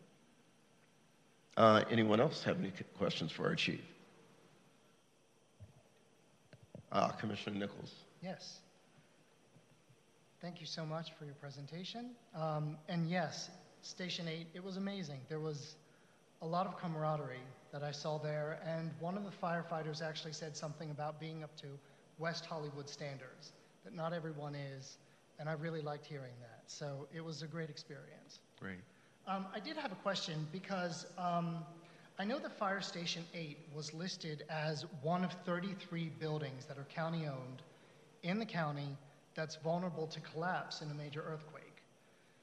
Uh, anyone else have any questions for our chief? Uh, Commissioner Nichols. Yes. Thank you so much for your presentation. Um, and yes, Station 8, it was amazing. There was a lot of camaraderie that I saw there, and one of the firefighters actually said something about being up to West Hollywood standards, that not everyone is, and I really liked hearing that. So it was a great experience. Great. Um, I did have a question because um, I know that Fire Station 8 was listed as one of 33 buildings that are county owned in the county that's vulnerable to collapse in a major earthquake.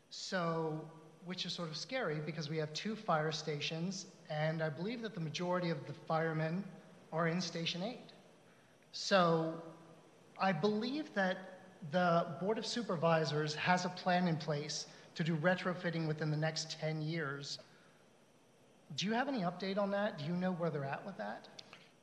So, which is sort of scary because we have two fire stations, and I believe that the majority of the firemen are in Station 8. So, I believe that the Board of Supervisors has a plan in place to do retrofitting within the next 10 years. Do you have any update on that? Do you know where they're at with that?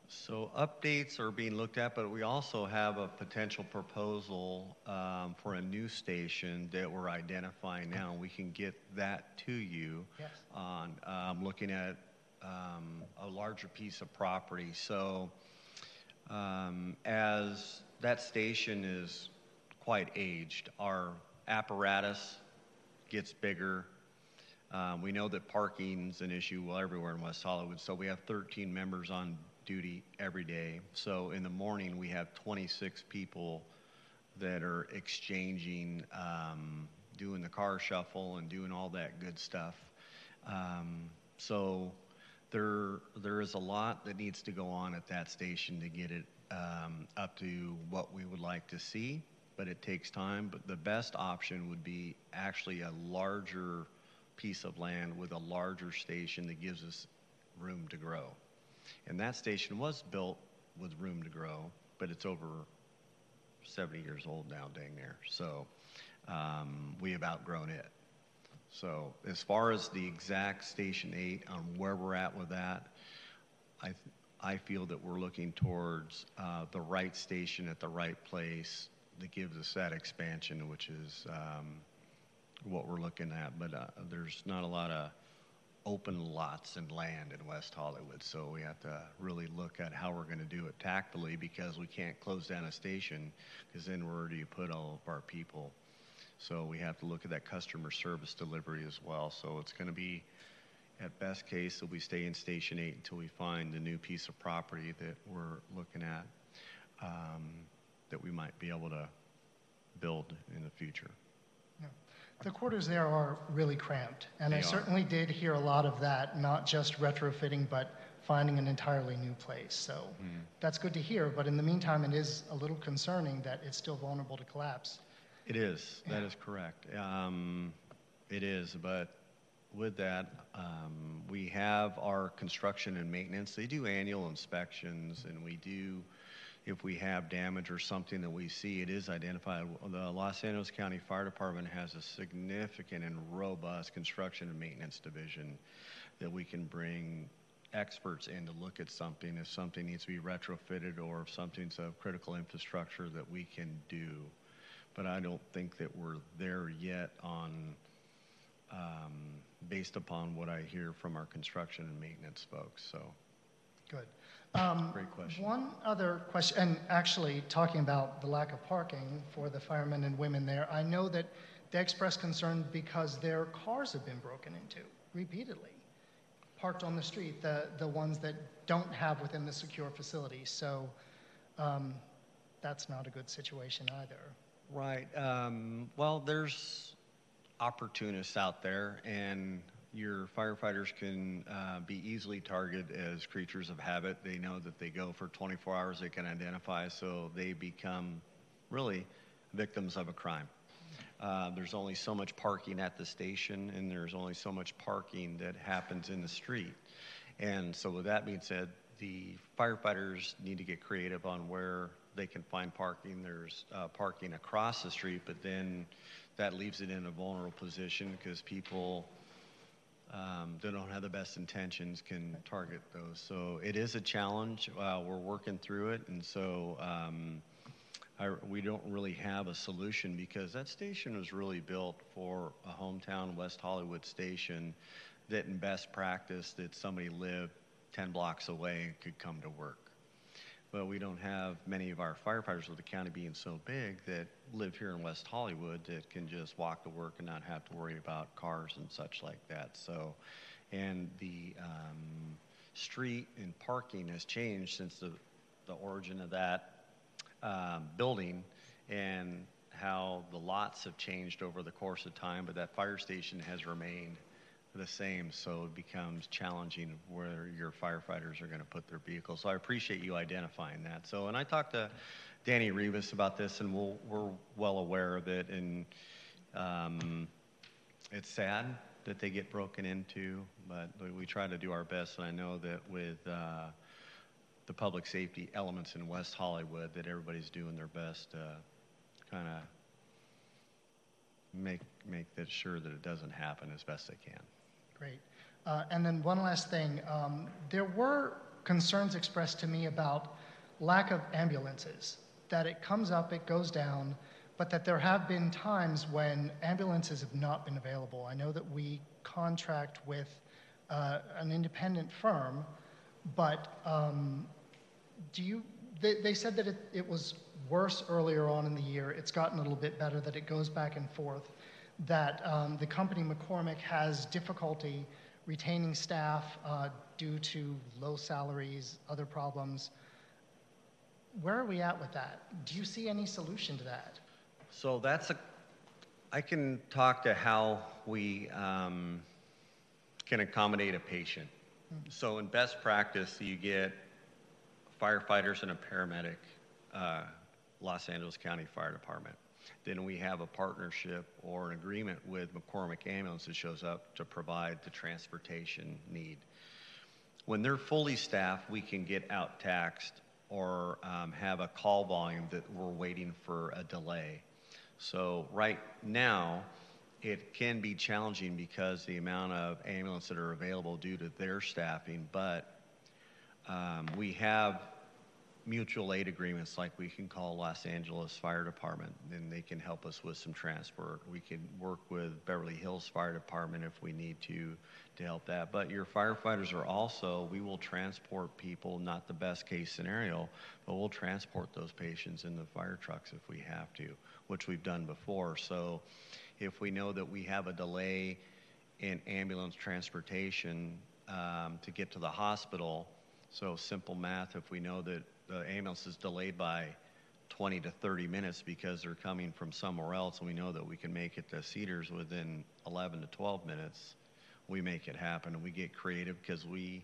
So updates are being looked at, but we also have a potential proposal um, for a new station that we're identifying now. We can get that to you Yes. on um, looking at um, a larger piece of property. So um, as that station is quite aged, our apparatus gets bigger. Um, we know that parking's an issue well everywhere in West Hollywood, so we have 13 members on duty every day. So in the morning, we have 26 people that are exchanging, um, doing the car shuffle and doing all that good stuff. Um, so there, there is a lot that needs to go on at that station to get it um, up to what we would like to see, but it takes time. But the best option would be actually a larger piece of land with a larger station that gives us room to grow. And that station was built with room to grow, but it's over 70 years old now, dang near. So um, we have outgrown it. So as far as the exact Station 8 on where we're at with that, I, I feel that we're looking towards uh, the right station at the right place that gives us that expansion, which is um, what we're looking at. But uh, there's not a lot of open lots and land in West Hollywood, so we have to really look at how we're going to do it tactfully because we can't close down a station because then where do you put all of our people? So we have to look at that customer service delivery as well. So it's going to be, at best case, that we stay in Station 8 until we find the new piece of property that we're looking at um, that we might be able to build in the future. The quarters there are really cramped, and I are. certainly did hear a lot of that, not just retrofitting, but finding an entirely new place. So Mm. that's good to hear, but in the meantime, it is a little concerning that it's still vulnerable to collapse. It is. That is correct. Um, it is, but with that, um, we have our construction and maintenance. They do annual inspections, and we do, if we have damage or something that we see, it is identified. The Los Angeles County Fire Department has a significant and robust construction and maintenance division that we can bring experts in to look at something if something needs to be retrofitted or if something's of critical infrastructure that we can do but I don't think that we're there yet on, um, based upon what I hear from our construction and maintenance folks, so. Good. Um, Great question. One other question, and actually talking about the lack of parking for the firemen and women there, I know that they expressed concern because their cars have been broken into repeatedly, parked on the street, the, the ones that don't have within the secure facility. So um, that's not a good situation either. Right. Um, well, there's opportunists out there, and your firefighters can uh, be easily targeted as creatures of habit. They know that they go for 24 hours, they can identify, so they become really victims of a crime. Uh, there's only so much parking at the station, and there's only so much parking that happens in the street. And so, with that being said, the firefighters need to get creative on where they can find parking. There's uh, parking across the street, but then that leaves it in a vulnerable position because people um, that don't have the best intentions can target those. So it is a challenge. Uh, we're working through it, and so um, I, we don't really have a solution because that station was really built for a hometown West Hollywood station that, in best practice, that somebody lived 10 blocks away and could come to work. But we don't have many of our firefighters with the county being so big that live here in West Hollywood that can just walk to work and not have to worry about cars and such like that. So, and the um, street and parking has changed since the, the origin of that um, building and how the lots have changed over the course of time, but that fire station has remained the same, so it becomes challenging where your firefighters are going to put their vehicles. So I appreciate you identifying that. So, and I talked to Danny Rivas about this, and we'll, we're well aware of it. And um, it's sad that they get broken into, but we- try to do our best. And I know that with uh, the public safety elements in West Hollywood, that everybody's doing their best to kind of make make that sure that it doesn't happen as best they can. Great. Uh, and then one last thing. Um, there were concerns expressed to me about lack of ambulances, that it comes up, it goes down, but that there have been times when ambulances have not been available. I know that we contract with uh, an independent firm, but um, do you, they, they said that it, it was worse earlier on in the year. It's gotten a little bit better, that it goes back and forth, that um, the company McCormick has difficulty retaining staff uh, due to low salaries, other problems. Where are we at with that? Do you see any solution to that? So that's a, I can talk to how we um, can accommodate a patient. So in best practice, you get firefighters and a paramedic, uh, Los Angeles County Fire Department. Then we have a partnership or an agreement with McCormick Ambulance that shows up to provide the transportation need. When they're fully staffed, we can get out taxed or um, have a call volume that we're waiting for a delay. So right now, it can be challenging because the amount of ambulance that are available due to their staffing, but um, we have mutual aid agreements like we can call Los Angeles Fire Department and they can help us with some transport. We can work with Beverly Hills Fire Department if we need to to help that. But your firefighters are also, we will transport people, not the best case scenario, but we'll transport those patients in the fire trucks if we have to, which we've done before. So if we know that we have a delay in ambulance transportation um, to get to the hospital, so simple math, if we know that the ambulance is delayed by 20 to 30 minutes because they're coming from somewhere else, and we know that we can make it to Cedars within 11 to 12 minutes, we make it happen. And we get creative because we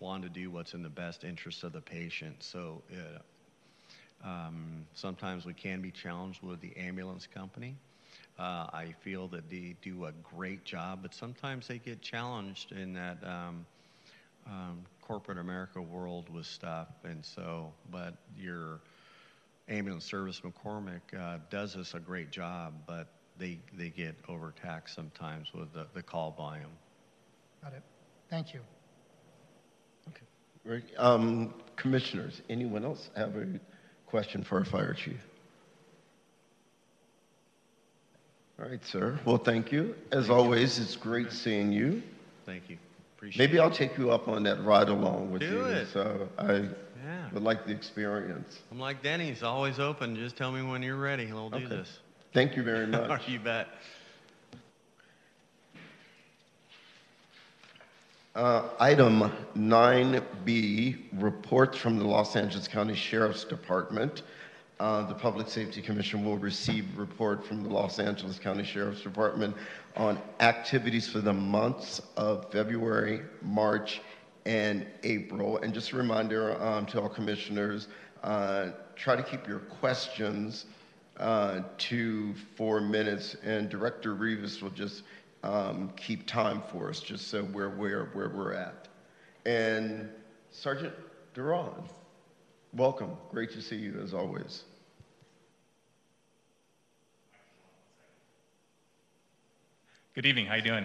want to do what's in the best interest of the patient. So uh, um, sometimes we can be challenged with the ambulance company. Uh, I feel that they do a great job, but sometimes they get challenged in that um, um, corporate America world with stuff. And so, but your ambulance service McCormick uh, does us a great job, but they, they get overtaxed sometimes with the, the call volume. Got it. Thank you. Right. Um, commissioners, anyone else have a question for our fire chief? All right, sir. Well, thank you. As Thank you. always, it's great seeing you. Thank you. Appreciate Maybe it. I'll take you up on that ride along with Do you. it. So I Yeah. would like the experience. I'm like Denny's, always open. Just tell me when you're ready, and we'll do Okay. this. Thank you very much. you bet. Uh, Item 9B, reports from the Los Angeles County Sheriff's Department. Uh, The Public Safety Commission will receive a report from the Los Angeles County Sheriff's Department on activities for the months of February, March, and April. And just a reminder um, to all commissioners, uh, try to keep your questions uh, to four minutes, and Director Rivas will just um, keep time for us, just so we're aware of where we're at. And Sergeant Duran, welcome. Great to see you as always. Good evening. How you doing?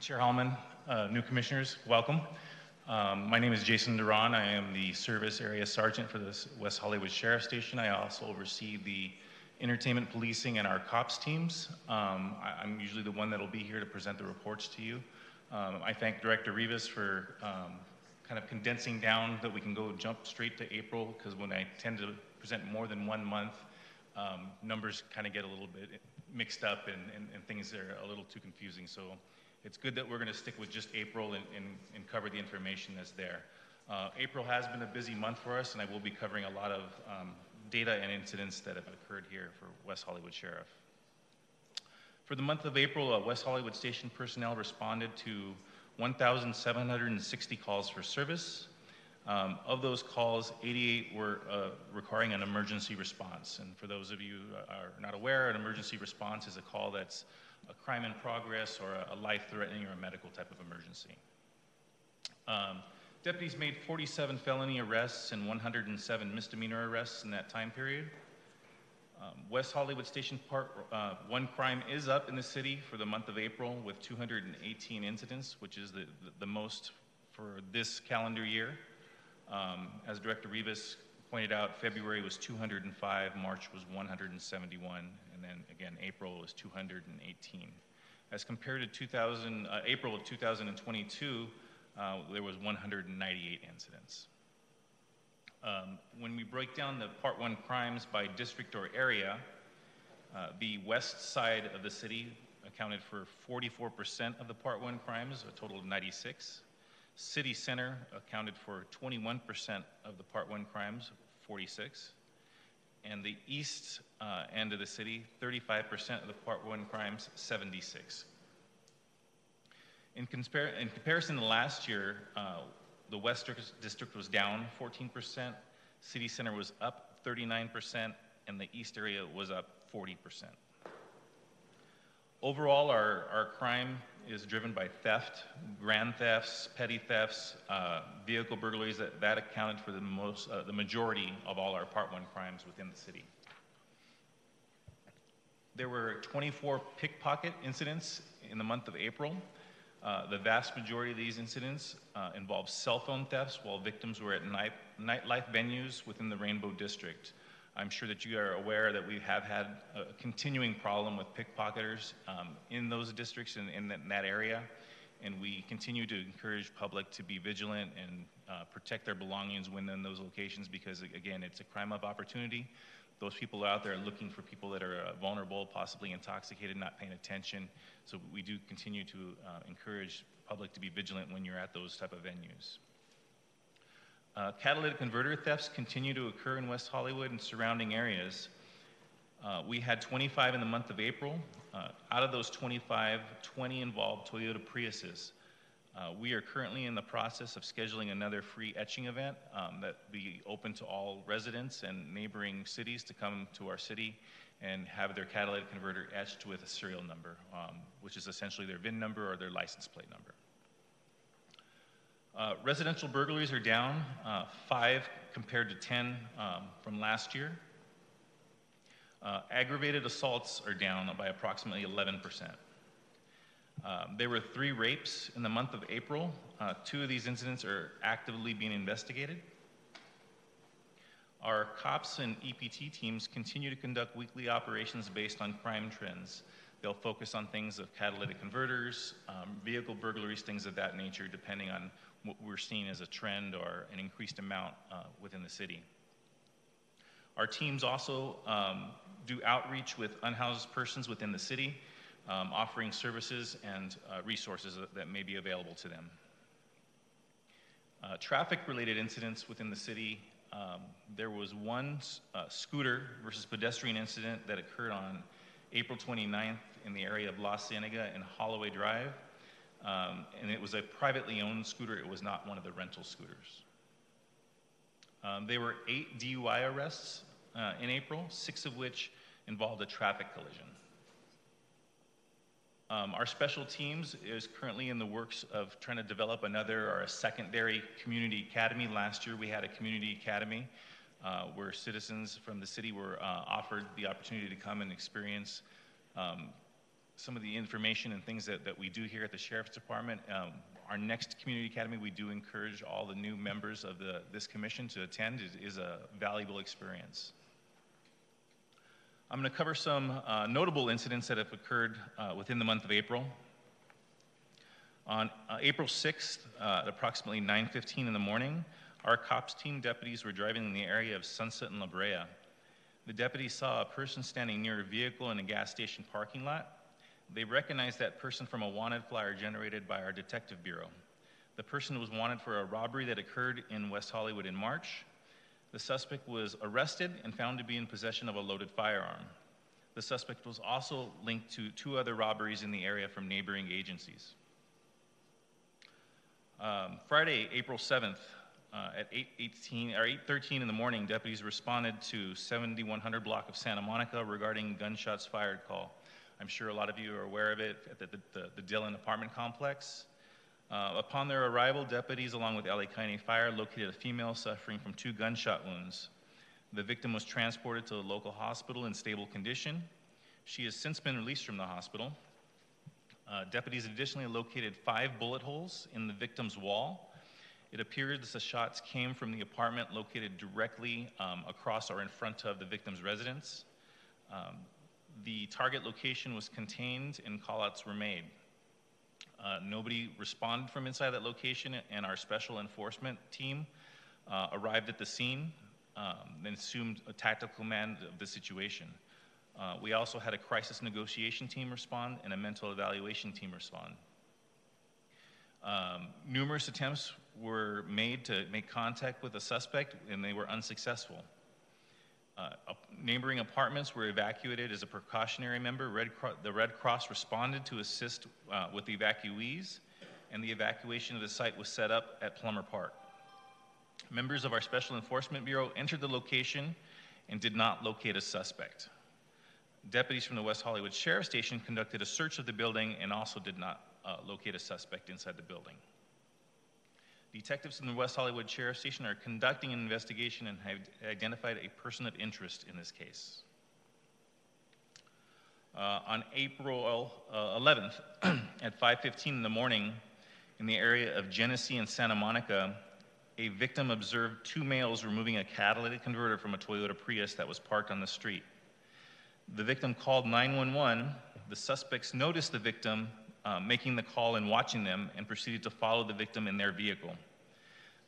Chair Heilman, uh, new commissioners, welcome. Um, my name is Jason Duran. I am the service area sergeant for the West Hollywood Sheriff Station. I also oversee the entertainment policing and our cops teams. Um, I, am usually the one that will be here to present the reports to you. Um, I thank Director Rivas for um, kind of condensing down that we can go jump straight to April because when I tend to present more than one month, um, numbers kind of get a little bit mixed up and, and, and, things are a little too confusing. So it's good that we're going to stick with just April and, and, and cover the information that's there. Uh, April has been a busy month for us, and I will be covering a lot of um, data and incidents that have occurred here for West Hollywood Sheriff. For the month of April, uh, West Hollywood Station personnel responded to 1,760 calls for service. Um, of those calls, 88 were uh, requiring an emergency response. And for those of you who are not aware, an emergency response is a call that's a crime in progress or a, a life-threatening or a medical type of emergency. Um, deputies made 47 felony arrests and 107 misdemeanor arrests in that time period. Um, West Hollywood Station Part, uh, one crime is up in the city for the month of April with 218 incidents, which is the, the, the most for this calendar year. Um, as Director Rivas pointed out, February was 205, March was 171, and then again, April was 218. As compared to 2000, uh, April of 2022, uh, there was 198 incidents. Um, when we break down the Part 1 crimes by district or area, uh, the west side of the city accounted for 44% of the Part 1 crimes, a total of 96. City Center accounted for 21% of the Part 1 crimes, 46. And the east uh, end of the city, 35% of the Part 1 crimes, 76. In, compar- in comparison to last year, uh, the West District was down 14%, City Center was up 39%, and the East area was up 40%. Overall, our, our crime is driven by theft, grand thefts, petty thefts, uh, vehicle burglaries. That, that accounted for the most, uh, the majority of all our Part One crimes within the city. There were 24 pickpocket incidents in the month of April. Uh, the vast majority of these incidents uh, involved cell phone thefts while victims were at night, nightlife venues within the Rainbow District. I'm sure that you are aware that we have had a continuing problem with pickpocketers um, in those districts and in, that area, and we continue to encourage public to be vigilant and uh, protect their belongings when in those locations because, again, it's a crime of opportunity. Those people are out there looking for people that are uh, vulnerable, possibly intoxicated, not paying attention. So we do continue to uh, encourage public to be vigilant when you're at those type of venues. Uh, catalytic converter thefts continue to occur in West Hollywood and surrounding areas. Uh, we had 25 in the month of April. Uh, out of those 25, 20 involved Toyota Priuses. Uh, we are currently in the process of scheduling another free etching event um, that be open to all residents and neighboring cities to come to our city and have their catalytic converter etched with a serial number, um, which is essentially their VIN number or their license plate number. Uh, residential burglaries are down uh, five compared to 10 um, from last year. Uh, aggravated assaults are down by approximately 11%. Um, there were three rapes in the month of April. Uh, two of these incidents are actively being investigated. Our COPS and EPT teams continue to conduct weekly operations based on crime trends. They'll focus on things of catalytic converters, um, vehicle burglaries, things of that nature, depending on what we're seeing as a trend or an increased amount uh, within the city. Our teams also um, do outreach with unhoused persons within the city, um, offering services and uh, resources that may be available to them. Uh, traffic related incidents within the city um, there was one uh, scooter versus pedestrian incident that occurred on April 29th in the area of La Cienega and Holloway Drive. Um, and it was a privately owned scooter, it was not one of the rental scooters. Um, there were eight DUI arrests uh, in April, six of which involved a traffic collision. Um, our special teams is currently in the works of trying to develop another or a secondary community academy. Last year we had a community academy uh, where citizens from the city were uh, offered the opportunity to come and experience um, some of the information and things that, that we do here at the Sheriff's Department. Um, our next community academy, we do encourage all the new members of the, this commission to attend. It is a valuable experience. I'm going to cover some uh, notable incidents that have occurred uh, within the month of April. On uh, April 6th, uh, at approximately 9.15 in the morning, our COPS team deputies were driving in the area of Sunset and La Brea. The deputies saw a person standing near a vehicle in a gas station parking lot they recognized that person from a wanted flyer generated by our detective bureau. The person was wanted for a robbery that occurred in West Hollywood in March. The suspect was arrested and found to be in possession of a loaded firearm. The suspect was also linked to two other robberies in the area from neighboring agencies. Um, Friday, April 7th, uh, at 8:18 or 8:13 in the morning, deputies responded to 7100 block of Santa Monica regarding gunshots fired call. I'm sure a lot of you are aware of it at the, the, the Dillon apartment complex. Uh, upon their arrival, deputies, along with LA County Fire, located a female suffering from two gunshot wounds. The victim was transported to a local hospital in stable condition. She has since been released from the hospital. Uh, deputies additionally located five bullet holes in the victim's wall. It appears that the shots came from the apartment located directly um, across or in front of the victim's residence. Um, the target location was contained and callouts were made. Uh, nobody responded from inside that location, and our special enforcement team uh, arrived at the scene um, and assumed a tactical command of the situation. Uh, we also had a crisis negotiation team respond and a mental evaluation team respond. Um, numerous attempts were made to make contact with the suspect, and they were unsuccessful. Uh, neighboring apartments were evacuated as a precautionary member. Red the Red Cross responded to assist uh, with the evacuees, and the evacuation of the site was set up at Plummer Park. Members of our Special Enforcement Bureau entered the location and did not locate a suspect. Deputies from the West Hollywood Sheriff Station conducted a search of the building and also did not uh, locate a suspect inside the building. Detectives in the West Hollywood Sheriff Station are conducting an investigation and have identified a person of interest in this case. Uh, on April uh, 11th at 5:15 in the morning, in the area of Genesee and Santa Monica, a victim observed two males removing a catalytic converter from a Toyota Prius that was parked on the street. The victim called 911. The suspects noticed the victim uh, making the call and watching them and proceeded to follow the victim in their vehicle.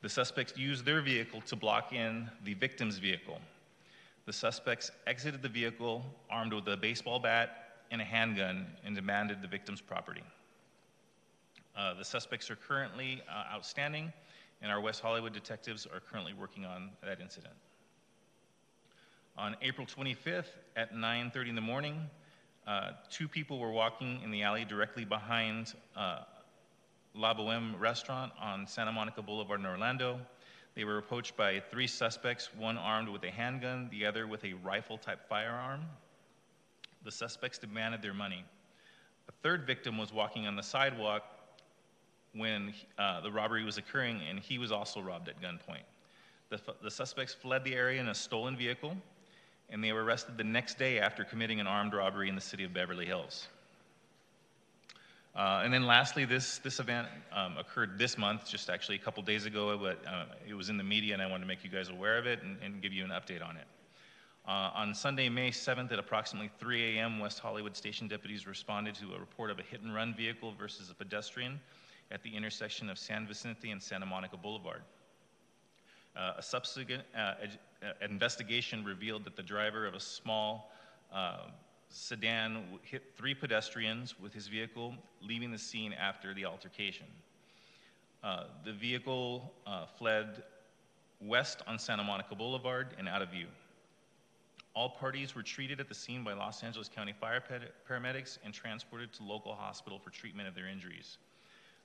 The suspects used their vehicle to block in the victim's vehicle. The suspects exited the vehicle armed with a baseball bat and a handgun and demanded the victim's property. Uh, the suspects are currently uh, outstanding, and our West Hollywood detectives are currently working on that incident. On April 25th at 9:30 in the morning, uh, two people were walking in the alley directly behind uh, La Boheme restaurant on Santa Monica Boulevard in Orlando. They were approached by three suspects, one armed with a handgun, the other with a rifle type firearm. The suspects demanded their money. A third victim was walking on the sidewalk when uh, the robbery was occurring, and he was also robbed at gunpoint. The, the suspects fled the area in a stolen vehicle, and they were arrested the next day after committing an armed robbery in the city of Beverly Hills. Uh, and then lastly, this, this event um, occurred this month, just actually a couple days ago, but uh, it was in the media and I wanted to make you guys aware of it and, and give you an update on it. Uh, on Sunday, May 7th at approximately 3 a.m., West Hollywood station deputies responded to a report of a hit and run vehicle versus a pedestrian at the intersection of San Vicente and Santa Monica Boulevard. Uh, a subsequent uh, investigation revealed that the driver of a small sedan hit three pedestrians with his vehicle, leaving the scene after the altercation. Uh, the vehicle uh, fled west on Santa Monica Boulevard and out of view. All parties were treated at the scene by Los Angeles County fire paramedics and transported to local hospital for treatment of their injuries.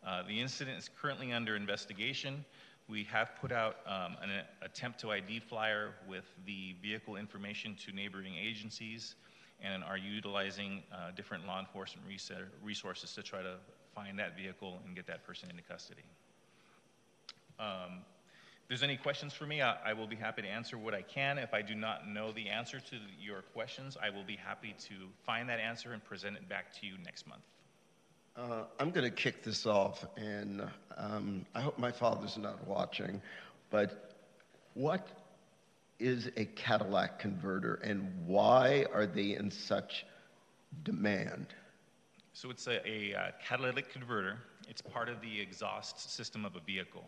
Uh, the incident is currently under investigation. We have put out um, an attempt to ID flyer with the vehicle information to neighboring agencies and are utilizing uh, different law enforcement resources to try to find that vehicle and get that person into custody. Um, if there's any questions for me, I, I, will be happy to answer what I can. If I do not know the answer to your questions, I will be happy to find that answer and present it back to you next month. Uh, I'm going to kick this off, and um, I hope my father's not watching, but what is a Cadillac converter and why are they in such demand? So it's a, a, uh, catalytic converter. It's part of the exhaust system of a vehicle.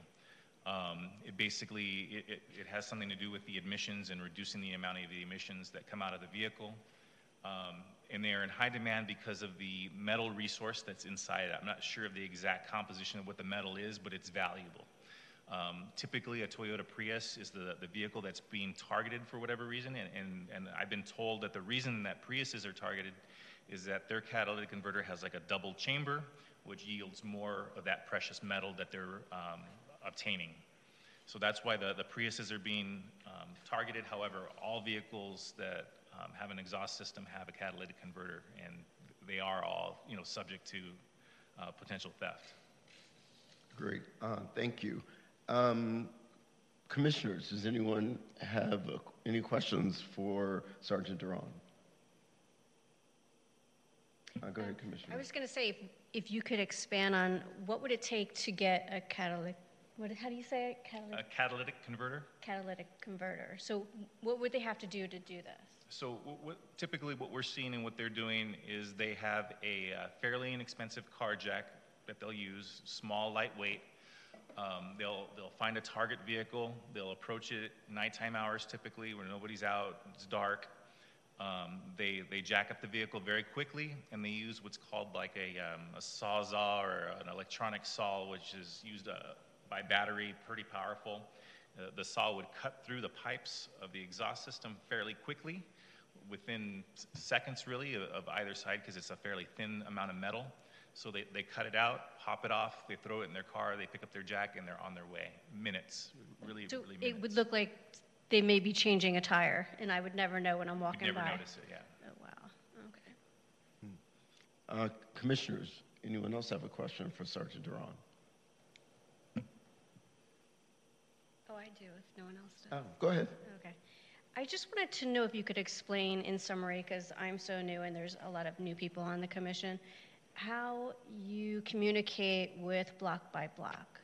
Um, it basically it, it, it, has something to do with the emissions and reducing the amount of the emissions that come out of the vehicle. Um, and they are in high demand because of the metal resource that's inside it. I'm not sure of the exact composition of what the metal is, but it's valuable. Um, typically, a Toyota Prius is the, the vehicle that's being targeted for whatever reason, and, and, and I've been told that the reason that Priuses are targeted is that their catalytic converter has like a double chamber, which yields more of that precious metal that they're um, obtaining. So that's why the, the Priuses are being um, targeted. However, all vehicles that um, have an exhaust system have a catalytic converter, and they are all you know subject to uh, potential theft. Great, uh, thank you. Um, commissioners, does anyone have uh, any questions for Sergeant Duran? Uh, go ahead, Commissioner. I was going to say, if, if you could expand on what would it take to get a catalytic, what, how do you say it? Catalytic, a catalytic converter? Catalytic converter. So what would they have to do to do this? So what, typically what we're seeing and what they're doing is they have a uh, fairly inexpensive car jack that they'll use, small, lightweight, um, they'll, they'll find a target vehicle, they'll approach it nighttime hours typically when nobody's out, it's dark. Um, they, they jack up the vehicle very quickly and they use what's called like a, um, a sawzall or an electronic saw, which is used uh, by battery, pretty powerful. Uh, the saw would cut through the pipes of the exhaust system fairly quickly, within seconds really of, of either side because it's a fairly thin amount of metal. So they, they cut it out, pop it off, they throw it in their car, they pick up their jack, and they're on their way. Minutes, really, so really minutes. it would look like they may be changing a tire, and I would never know when I'm walking You'd never by. notice it, yeah. Oh, wow. Okay. Uh, commissioners, anyone else have a question for Sergeant Duran? Oh, I do, if no one else does. Oh, go ahead. I just wanted to know if you could explain in summary, because I'm so new and there's a lot of new people on the commission, how you communicate with block by block.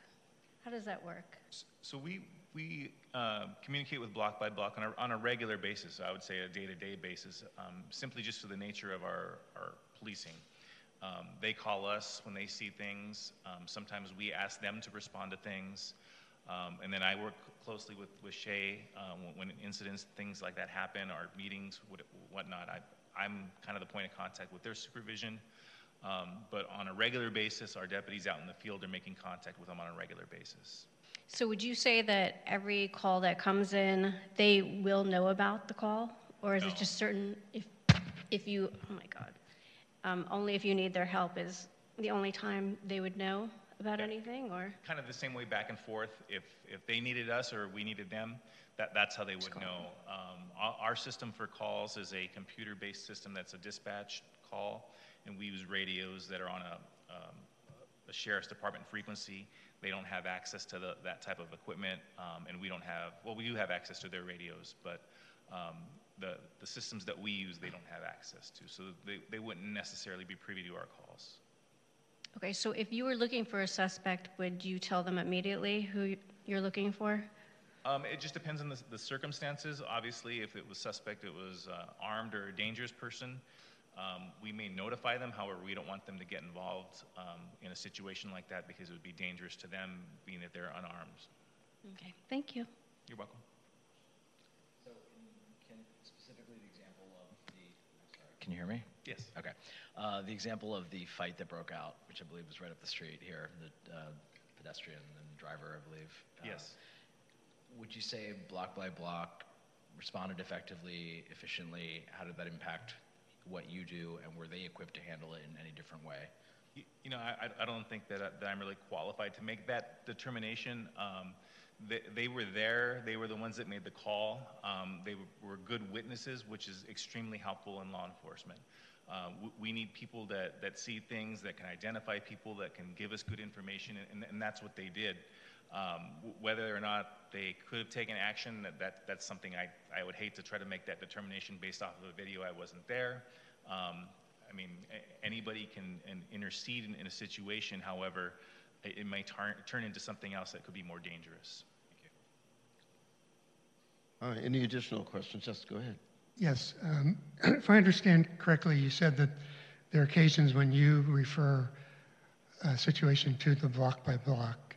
How does that work? So we, we uh, communicate with block by block on a, on a regular basis, I would say a day-to-day basis, um, simply just for the nature of our, our policing. Um, they call us when they see things. Um, sometimes we ask them to respond to things. Um, and then I work closely with, with Shay uh, when, when incidents, things like that happen, or meetings, what, whatnot. I, I'm kind of the point of contact with their supervision. Um, but on a regular basis, our deputies out in the field are making contact with them on a regular basis. So would you say that every call that comes in, they will know about the call? Or is it just certain, if, if you, oh my God, um, only if you need their help is the only time they would know about anything, or? Kind of the same way back and forth. If, if they needed us or we needed them, that, that's how they would know. Um, our, our system for calls is a computer-based system that's a dispatch call, and we use radios that are on a, um, a sheriff's department frequency. They don't have access to the, that type of equipment, um, and we don't have, well, we do have access to their radios, but um, the, the systems that we use, they don't have access to. So they, they wouldn't necessarily be privy to our calls. Okay, so if you were looking for a suspect, would you tell them immediately who you're looking for? Um, it just depends on the, the, circumstances. Obviously, if it was suspect, it was uh, armed or a dangerous person, um, we may notify them. However, we don't want them to get involved um, in a situation like that because it would be dangerous to them, being that they're unarmed. Okay, thank you. You're welcome. So, can specifically the example of the. Sorry, can you hear me? Yes. Okay. Uh, the example of the fight that broke out, which I believe was right up the street here, the uh, pedestrian and driver, I believe. Uh, yes. Would you say block by block responded effectively, efficiently? How did that impact what you do, and were they equipped to handle it in any different way? You, you know, I, I don't think that, I, that I'm really qualified to make that determination. Um, they, they, were there. They were the ones that made the call. Um, they were, good witnesses, which is extremely helpful in law enforcement. Uh, we, we, need people that, that see things, that can identify people, that can give us good information, and, and that's what they did. Um, whether or not they could have taken action, that, that, that's something I, I would hate to try to make that determination based off of a video. I wasn't there. Um, I mean, anybody can intercede in, in, a situation. However, it, it may tar- turn into something else that could be more dangerous. All right, any additional questions? Just go ahead. Yes. Um, if I understand correctly, you said that there are occasions when you refer a situation to the block by block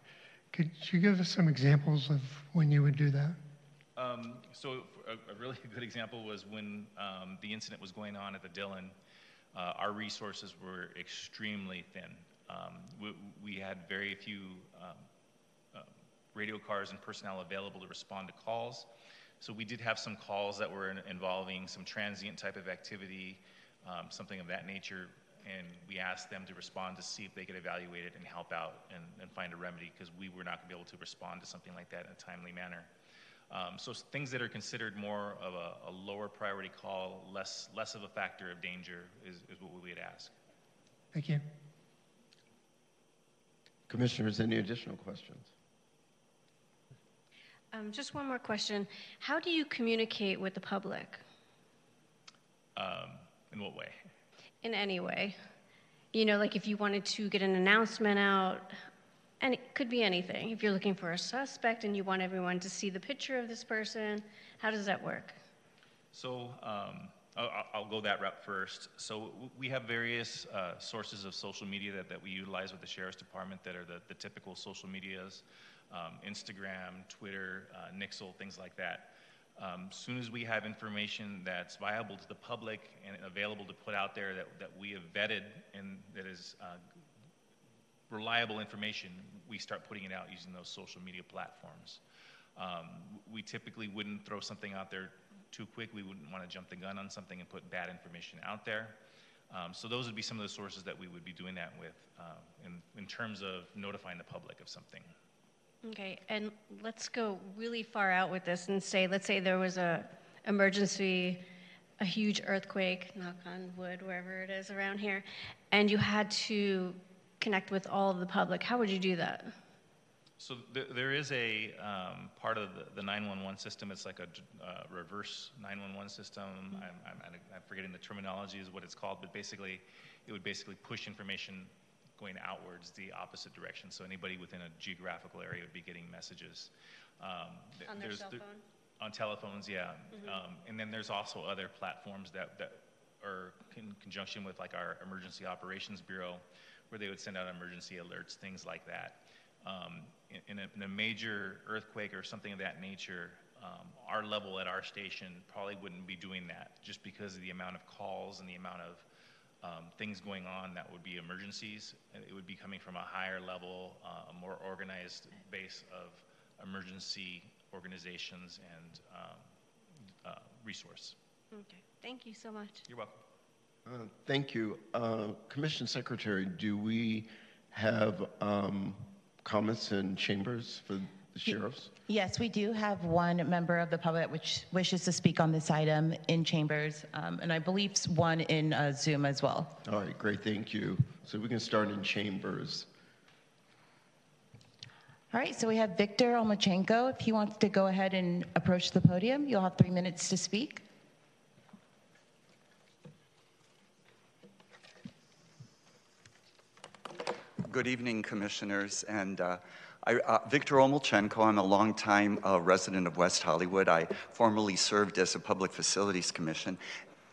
could you give us some examples of when you would do that? Um, so a, a, really good example was when um, the incident was going on at the Dillon. Uh, our resources were extremely thin. Um, we, we, had very few uh, radio cars and personnel available to respond to calls. So we did have some calls that were in, involving some transient type of activity, um, something of that nature and we asked them to respond to see if they could evaluate it and help out and, and find a remedy because we were not going to be able to respond to something like that in a timely manner. Um, so things that are considered more of a, a, lower priority call, less, less of a factor of danger is, is what we would ask. Thank you. Commissioners, any additional questions? Um, just one more question. How do you communicate with the public? Um, in what way? in any way. You know, like if you wanted to get an announcement out, and it could be anything. If you're looking for a suspect and you want everyone to see the picture of this person, how does that work? So um, I'll, I'll, go that route first. So we have various uh, sources of social media that, that we utilize with the Sheriff's Department that are the, the typical social medias, um, Instagram, Twitter, uh, Nixle, things like that. Um, soon as we have information that's viable to the public and available to put out there that, that we have vetted and that is uh, reliable information, we start putting it out using those social media platforms. Um, we typically wouldn't throw something out there too quick. We wouldn't want to jump the gun on something and put bad information out there. Um, so those would be some of the sources that we would be doing that with uh, in, in terms of notifying the public of something. Okay, and let's go really far out with this and say, let's say there was a emergency, a huge earthquake, knock on wood, wherever it is around here, and you had to connect with all of the public. How would you do that? So there, there is a um, part of the, the 911 system. It's like a uh, reverse 911 system. I'm, I'm, I'm forgetting the terminology is what it's called, but basically, it would basically push information going outwards the opposite direction. So anybody within a geographical area would be getting messages. Um, th- On their cell phone? On telephones, yeah. Mhm. Um, and then there's also other platforms that, that are in conjunction with like our Emergency Operations Bureau, where they would send out emergency alerts, things like that. In, in, a, in a major earthquake or something of that nature, um, our level at our station probably wouldn't be doing that just because of the amount of calls and the amount of um, things going on that would be emergencies. It would be coming from a higher level, uh, a more organized base of emergency organizations and um, uh, resource. Okay, thank you so much. You're welcome. Uh, Thank you. Uh, Commission Secretary, do we have um, comments in chambers for the sheriffs? Yes, we do have one member of the public which wishes to speak on this item in chambers, um, and I believe one in uh, Zoom as well. All right, great, thank you. So we can start in chambers. All right, so we have Victor Omelczenko. If he wants to go ahead and approach the podium, you'll have three minutes to speak. Good evening, Commissioners. And uh, I, uh, Victor Omelczenko, I'm a longtime uh, resident of West Hollywood. I formerly served as a Public Facilities Commission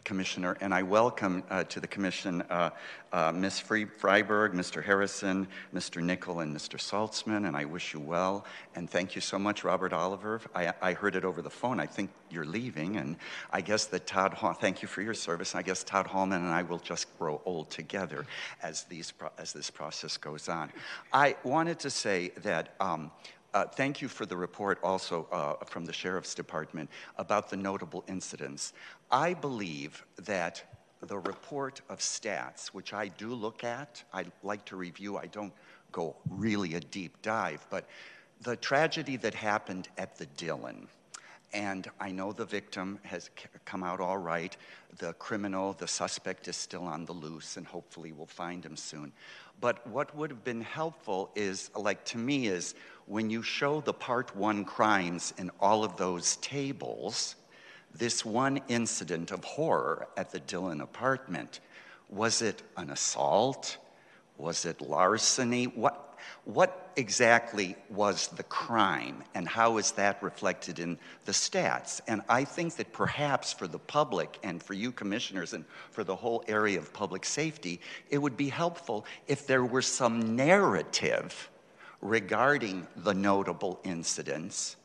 Commissioner, and I welcome uh, to the Commission uh, uh, Ms. Freiberg, Mr. Harrison, Mr. Nickel, and Mr. Saltzman, and I wish you well. And thank you so much, Robert Oliver. I, I heard it over the phone. I think you're leaving, and I guess that Todd Hall, thank you for your service. I guess Todd Heilman and I will just grow old together as, these, as this process goes on. I wanted to say that um, uh, thank you for the report also uh, from the Sheriff's Department about the notable incidents. I believe that the report of stats, which I do look at, I like to review, I don't go really a deep dive, but the tragedy that happened at the Dillon, and I know the victim has come out all right. The criminal, the suspect is still on the loose, and hopefully we'll find him soon. But what would have been helpful is, like to me, is when you show the part one crimes in all of those tables, this one incident of horror at the Dillon apartment, was it an assault? Was it larceny? What, what exactly was the crime, and how is that reflected in the stats? And I think that perhaps for the public and for you commissioners and for the whole area of public safety, it would be helpful if there were some narrative regarding the notable incidents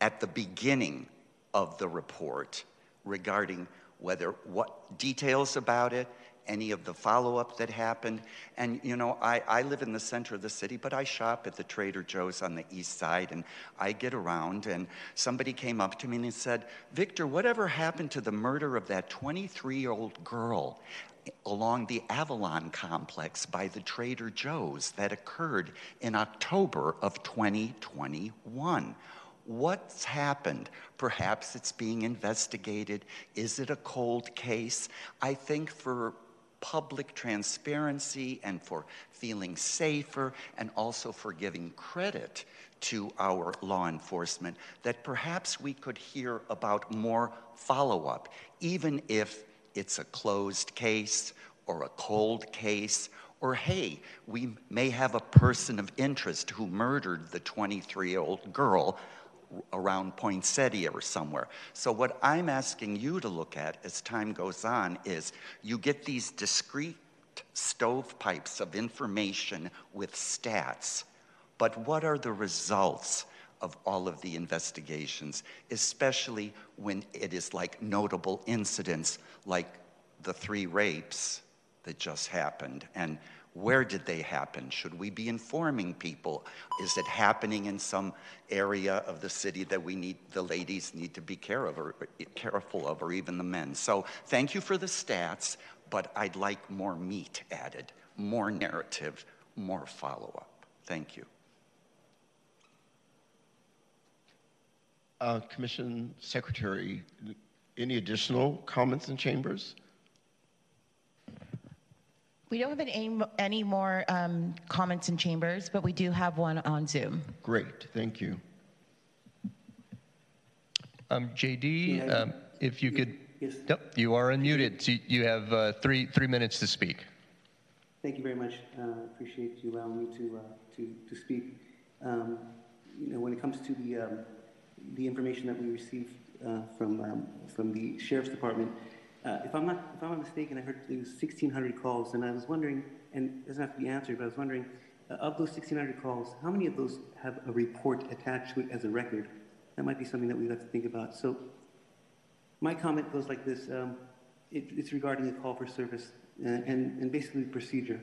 at the beginning of the report regarding whether what details about it, any of the follow up that happened. And, you know, I, I live in the center of the city, but I shop at the Trader Joe's on the east side and I get around. And somebody came up to me and said, Victor, whatever happened to the murder of that 23 year old girl? Along the Avalon complex by the Trader Joe's that occurred in October of 2021. What's happened? Perhaps it's being investigated. Is it a cold case? I think for public transparency and for feeling safer and also for giving credit to our law enforcement, that perhaps we could hear about more follow up, even if it's a closed case or a cold case or hey, we may have a person of interest who murdered the 23 year old girl around Poinsettia or somewhere. So, what I'm asking you to look at as time goes on is you get these discrete stovepipes of information with stats, but what are the results? Of all of the investigations, especially when it is like notable incidents like the three rapes that just happened and where did they happen? Should we be informing people? Is it happening in some area of the city that we need the ladies need to be care of or, careful of or even the men? So thank you for the stats but i'd like more meat added more narrative more follow-up. Thank you. Uh, Commission Secretary, any additional comments in chambers? We don't have any, any more um, comments in chambers, but we do have one on Zoom. Great, thank you. Um, JD, Yeah, um, if you could, Yes. yep, you are unmuted. So You have uh, three, three minutes to speak. Thank you very much. Uh, Appreciate you allowing me to, uh, to, to speak. Um, You know, when it comes to the, um, the information that we received uh, from, um, from the sheriff's department, uh, if I'm not, if I'm not mistaken, I heard it was 1,600 calls, and I was wondering, and it doesn't have to be answered, but I was wondering, uh, of those 1,600 calls, how many of those have a report attached to it as a record? That might be something that we'd have to think about. So my comment goes like this. Um, it, it's regarding a call for service uh, and, and basically procedure.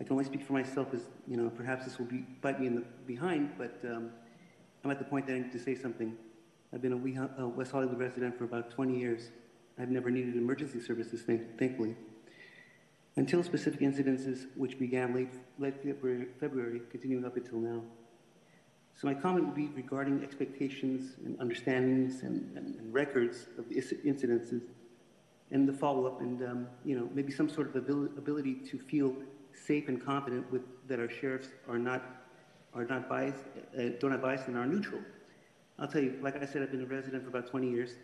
I can only speak for myself as, you know, perhaps this will be, bite me in the behind, but um, I'm at the point that I need to say something. I've been a West Hollywood resident for about 20 years. I've never needed emergency services, thank, thankfully. Until specific incidences which began late, late February, February, continuing up until now. So my comment would be regarding expectations and understandings and, and, and records of the incidences and the follow-up and, um, you know, maybe some sort of ability, ability to feel safe and confident with, that our sheriffs are not, are not biased, uh, don't have bias and are neutral. I'll tell you, like I said, I've been a resident for about 20 years.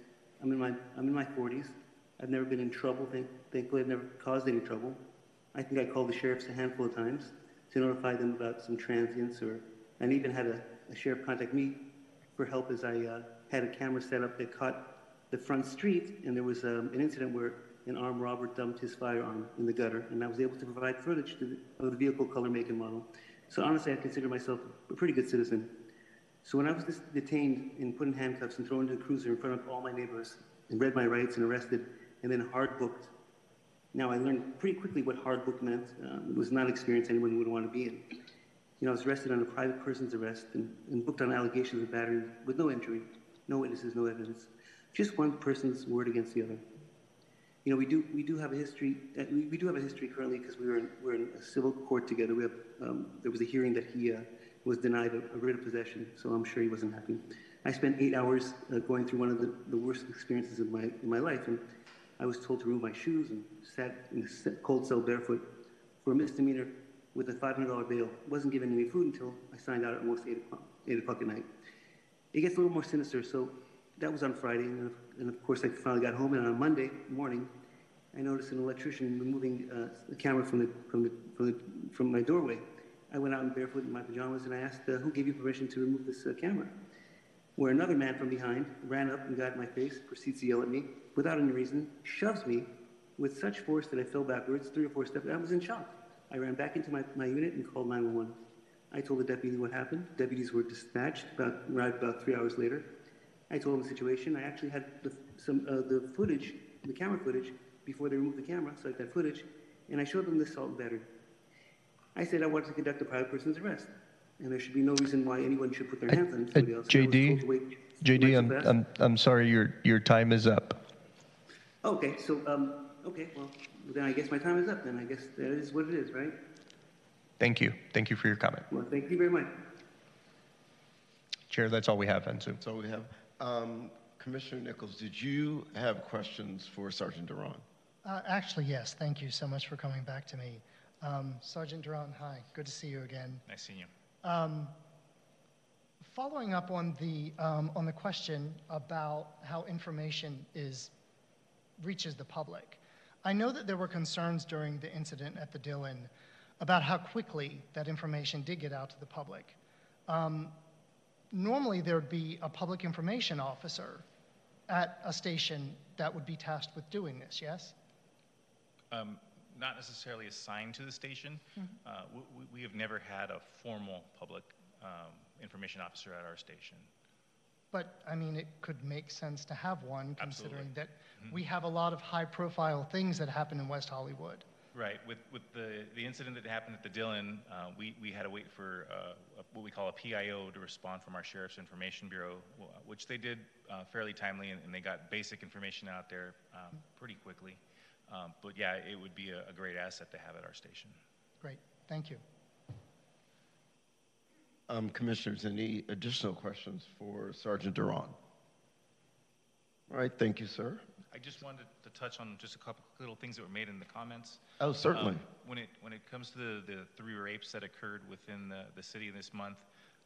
I'm in my, I'm in my 40s. I've never been in trouble. Thank, thankfully, I've never caused any trouble. I think I called the sheriffs a handful of times to notify them about some transients or, and even had a, a sheriff contact me for help as I uh, had a camera set up that caught the front street, and there was um, an incident where an armed robber dumped his firearm in the gutter, and I was able to provide footage to the, of the vehicle color, make, and model. So honestly, I consider myself a pretty good citizen. So when I was detained and put in handcuffs and thrown into a cruiser in front of all my neighbors and read my rights and arrested and then hard booked, now I learned pretty quickly what hard book meant. Um, it was not an experience anyone would want to be in. You know, I was arrested on a private person's arrest and, and booked on allegations of battery with no injury, no witnesses, no evidence, just one person's word against the other. You know, we do we do have a history. Uh, we, we do have a history currently because we were in, we're in a civil court together. We have um, there was a hearing that he uh, was denied a, a writ of possession, so I'm sure he wasn't happy. I spent eight hours uh, going through one of the, the worst experiences of my in my life, and I was told to remove my shoes and sat in a cold cell barefoot for a misdemeanor with a $500 bail. Wasn't given any food until I signed out at almost 8 o'clock, 8 o'clock at night. It gets a little more sinister, so that was on Friday, and of, and of course I finally got home, and on Monday morning, I noticed an electrician removing uh, the camera from, the, from, the, from, the, from my doorway. I went out in barefoot in my pajamas, and I asked, uh, who gave you permission to remove this uh, camera? Where another man from behind ran up and got in my face, proceeds to yell at me, without any reason, shoves me with such force that I fell backwards, three or four steps. I was in shock. I ran back into my, my unit and called 911. I told the deputy what happened. Deputies were dispatched, about, arrived about three hours later. I told them the situation. I actually had the, some, uh, the footage, the camera footage, before they removed the camera, so I had that footage, and I showed them the assault and battery. I said I wanted to conduct a private person's arrest, and there should be no reason why anyone should put their hands on Uh, somebody else. And I was told to JD, JD, I'm, I'm, I'm sorry, your, your time is up. Okay, so, um, okay, well, then I guess my time is up, then I guess that is what it is, right? Thank you. Thank you for your comment. Well, thank you very much. Chair, that's all we have on Zoom. That's all we have. Um, Commissioner Nichols, did you have questions for Sergeant Duran? Uh, Actually, yes, thank you so much for coming back to me. Um, Sergeant Duran, hi, good to see you again. Nice seeing you. Um, Following up on the, um, on the question about how information is, reaches the public, I know that there were concerns during the incident at the Dillon about how quickly that information did get out to the public. Um, Normally, there would be a public information officer at a station that would be tasked with doing this, yes? Um, not necessarily assigned to the station. Uh, we, we- we have never had a formal public um, information officer at our station. But, I mean, it could make sense to have one, considering Absolutely. that we have a lot of high-profile things that happen in West Hollywood. Right. With, with the, the incident that happened at the Dillon, uh, we, we had to wait for uh, what we call a PIO to respond from our Sheriff's Information Bureau, which they did uh, fairly timely, and, and they got basic information out there um, pretty quickly. Um, but yeah, it would be a, a great asset to have at our station. Great, thank you. Um, Commissioners, any additional questions for Sergeant Duran? All right, thank you, sir. I just wanted to touch on just a couple little things that were made in the comments. Oh, certainly. Um, When it, when it comes to the, the three rapes that occurred within the, the city this month,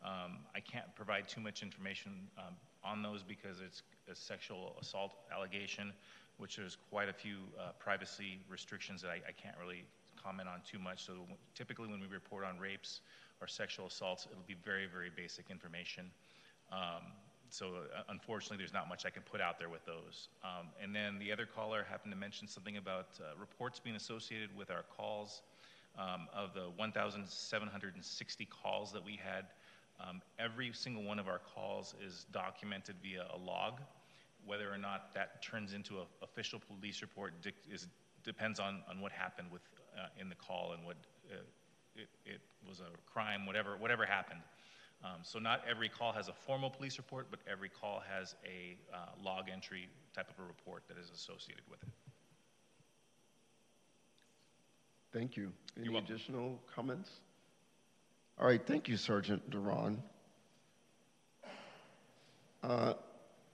um, I can't provide too much information um, on those because it's a sexual assault allegation, which there's quite a few uh, privacy restrictions that I, I can't really comment on too much. So typically when we report on rapes or sexual assaults, it'll be very, very basic information. Um, so uh, unfortunately, there's not much I can put out there with those. Um, and then the other caller happened to mention something about uh, reports being associated with our calls. Um, of the 1,760 calls that we had, um, every single one of our calls is documented via a log. Whether or not that turns into an official police report dic- is, depends on, on what happened with, uh, in the call and what uh, it, it was a crime, whatever, whatever happened. Um, so not every call has a formal police report, but every call has a uh, log entry type of a report that is associated with it. Thank you. Any additional comments? All right, thank you, Sergeant Duran.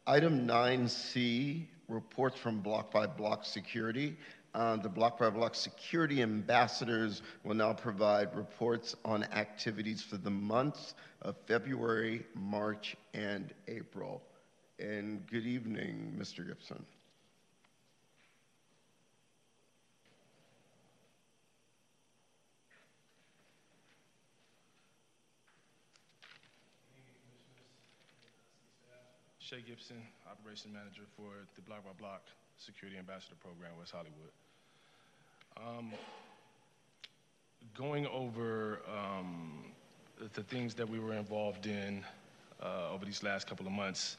Item 9C, reports from block by block security. Uh, The block by block security ambassadors will now provide reports on activities for the months of February, March, and April. And good evening, Mr. Gibson. Shay Gibson, Operation Manager for the Block by Block Security Ambassador Program, West Hollywood. Um, going over um, the things that we were involved in uh, over these last couple of months,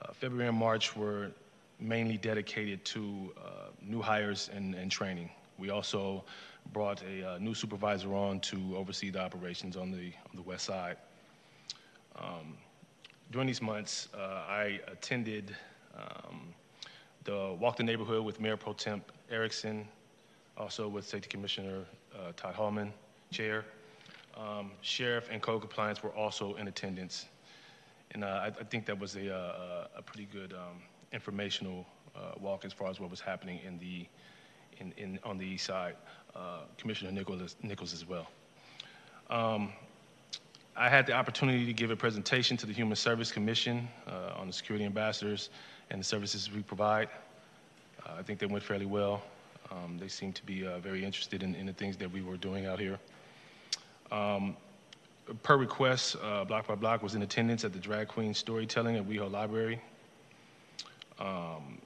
uh, February and March were mainly dedicated to uh, new hires and, and, training. We also brought a uh, new supervisor on to oversee the operations on the, on the west side. Um, during these months, uh, I attended um, the Walk the Neighborhood with Mayor Pro Tem Erickson, also with Safety Commissioner uh, Todd Heilman, Chair. Um, Sheriff and Code Compliance were also in attendance. And uh, I, I, think that was a, a, uh, a pretty good um, informational uh, walk as far as what was happening in the, in, in, on the east side. Uh, Commissioner Nichols, Nichols as well. Um, I had the opportunity to give a presentation to the Human Service Commission uh, on the security ambassadors and the services we provide. Uh, I think they went fairly well. Um, they seemed to be uh, very interested in, in, the things that we were doing out here. Um, per request, uh, Block by Block was in attendance at the Drag Queen Storytelling at WeHo Library. Um,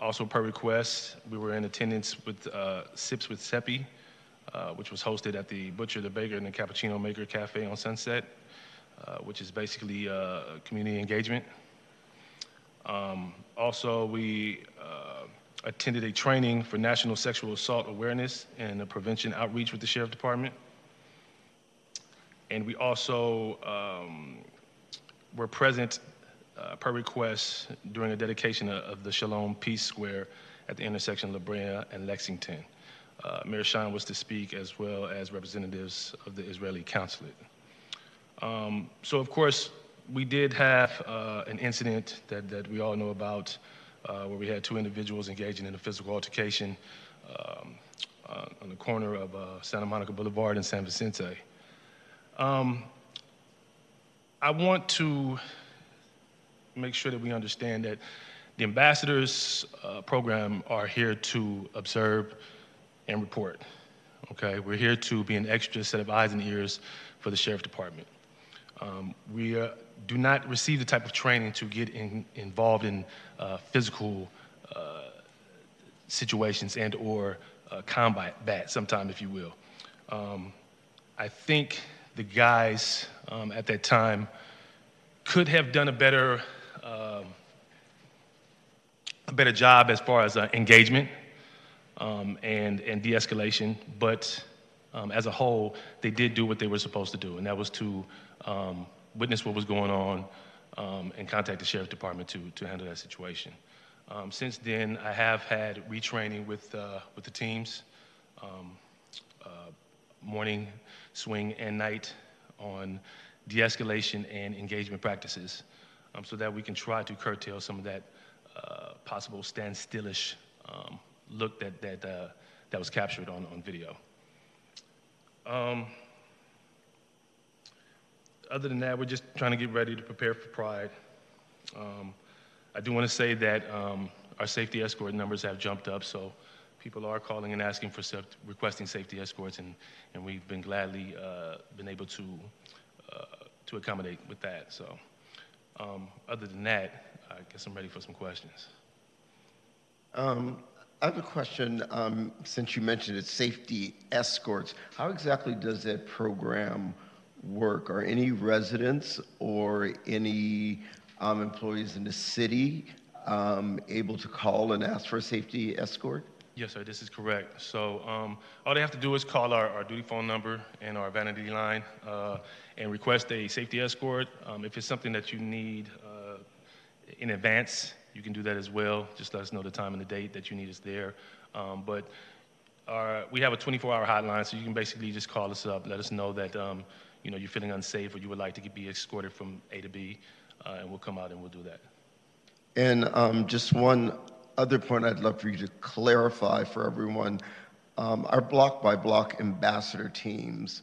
also per request, we were in attendance with uh, Sips with Sepi, uh, which was hosted at the Butcher, the Baker, and the Cappuccino Maker Cafe on Sunset, uh, which is basically uh, community engagement. Um, also, we uh, attended a training for National Sexual Assault Awareness and Prevention Outreach with the Sheriff Department. And we also um, were present uh, per request during a dedication of, of the Shalom Peace Square at the intersection of La Brea and Lexington. Uh, Mayor Shyne was to speak as well as representatives of the Israeli consulate. Um, so, of course, we did have uh, an incident that, that we all know about uh, where we had two individuals engaging in a physical altercation um, uh, on the corner of uh, Santa Monica Boulevard and San Vicente. Um, I want to make sure that we understand that the ambassadors uh, program are here to observe and report. Okay, we're here to be an extra set of eyes and ears for the sheriff department. Um, we uh, do not receive the type of training to get in, involved in uh, physical uh, situations and or uh, combat bat sometime, if you will. Um, I think the guys um, at that time could have done a better um, a better job as far as uh, engagement um, and, and de-escalation, but um, as a whole, they did do what they were supposed to do, and that was to um, witness what was going on um, and contact the sheriff's department to, to handle that situation. Um, since then, I have had retraining with, uh, with the teams, um, uh, morning, swing, and night on de-escalation and engagement practices so that we can try to curtail some of that uh, possible standstillish look that, that, uh, that was captured on, on video. Um, other than that, we're just trying to get ready to prepare for Pride. Um, I do want to say that um, our safety escort numbers have jumped up, so people are calling and asking for requesting safety escorts, and, and we've been gladly uh, been able to uh, to accommodate with that. So, um, other than that, I guess I'm ready for some questions. Um, I have a question. Um, since you mentioned it, safety escorts. How exactly does that program work? Are any residents or any um, employees in the city um, able to call and ask for a safety escort? Yes, sir, this is correct. So um, all they have to do is call our, our duty phone number and our vanity line uh, and request a safety escort. Um, if it's something that you need uh, in advance, you can do that as well. Just let us know the time and the date that you need us there. Um, but our, we have a 24-hour hotline, so you can basically just call us up, let us know that um, you know you're feeling unsafe or you would like to be escorted from A to B, uh, and we'll come out and we'll do that. And um, just one other point I'd love for you to clarify for everyone. Um, our block by block ambassador teams,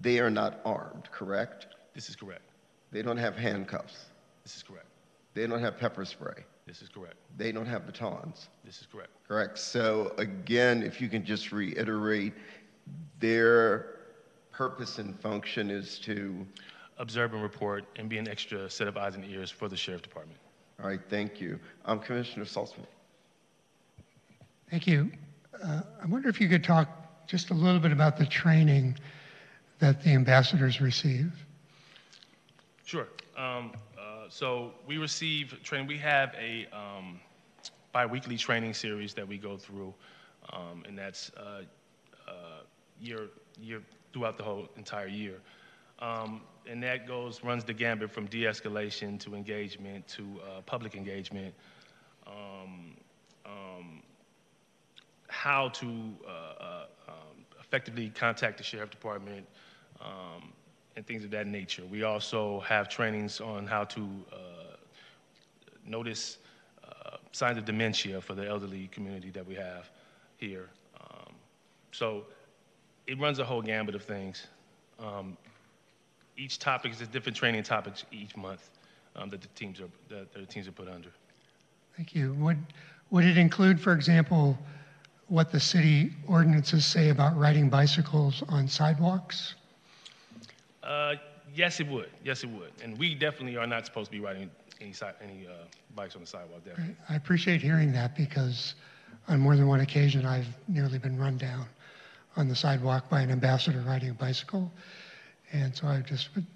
they are not armed, correct? This is correct. They don't have handcuffs. This is correct. They don't have pepper spray. This is correct. They don't have batons. This is correct. Correct. So again, if you can just reiterate, their purpose and function is to Observe and report and be an extra set of eyes and ears for the sheriff department. All right, thank you. Um, Commissioner Saltzman. Thank you. Uh, I wonder if you could talk just a little bit about the training that the ambassadors receive. Sure. Um, so we receive training. We have a um, biweekly training series that we go through, um, and that's uh, uh, year year throughout the whole entire year. Um, and that goes runs the gambit from de-escalation to engagement to uh, public engagement. Um, um, how to uh, uh, um, effectively contact the sheriff department um, and things of that nature. We also have trainings on how to uh, notice uh, signs of dementia for the elderly community that we have here. Um, so it runs a whole gambit of things. Um, each topic is different training topics each month um, that the teams are that the teams are put under. Thank you. Would, would it include, for example, what the city ordinances say about riding bicycles on sidewalks? Uh, yes, it would. Yes, it would. And we definitely are not supposed to be riding any si- any uh, bikes on the sidewalk. Definitely. I appreciate hearing that because on more than one occasion I've nearly been run down on the sidewalk by an ambassador riding a bicycle. And so I just would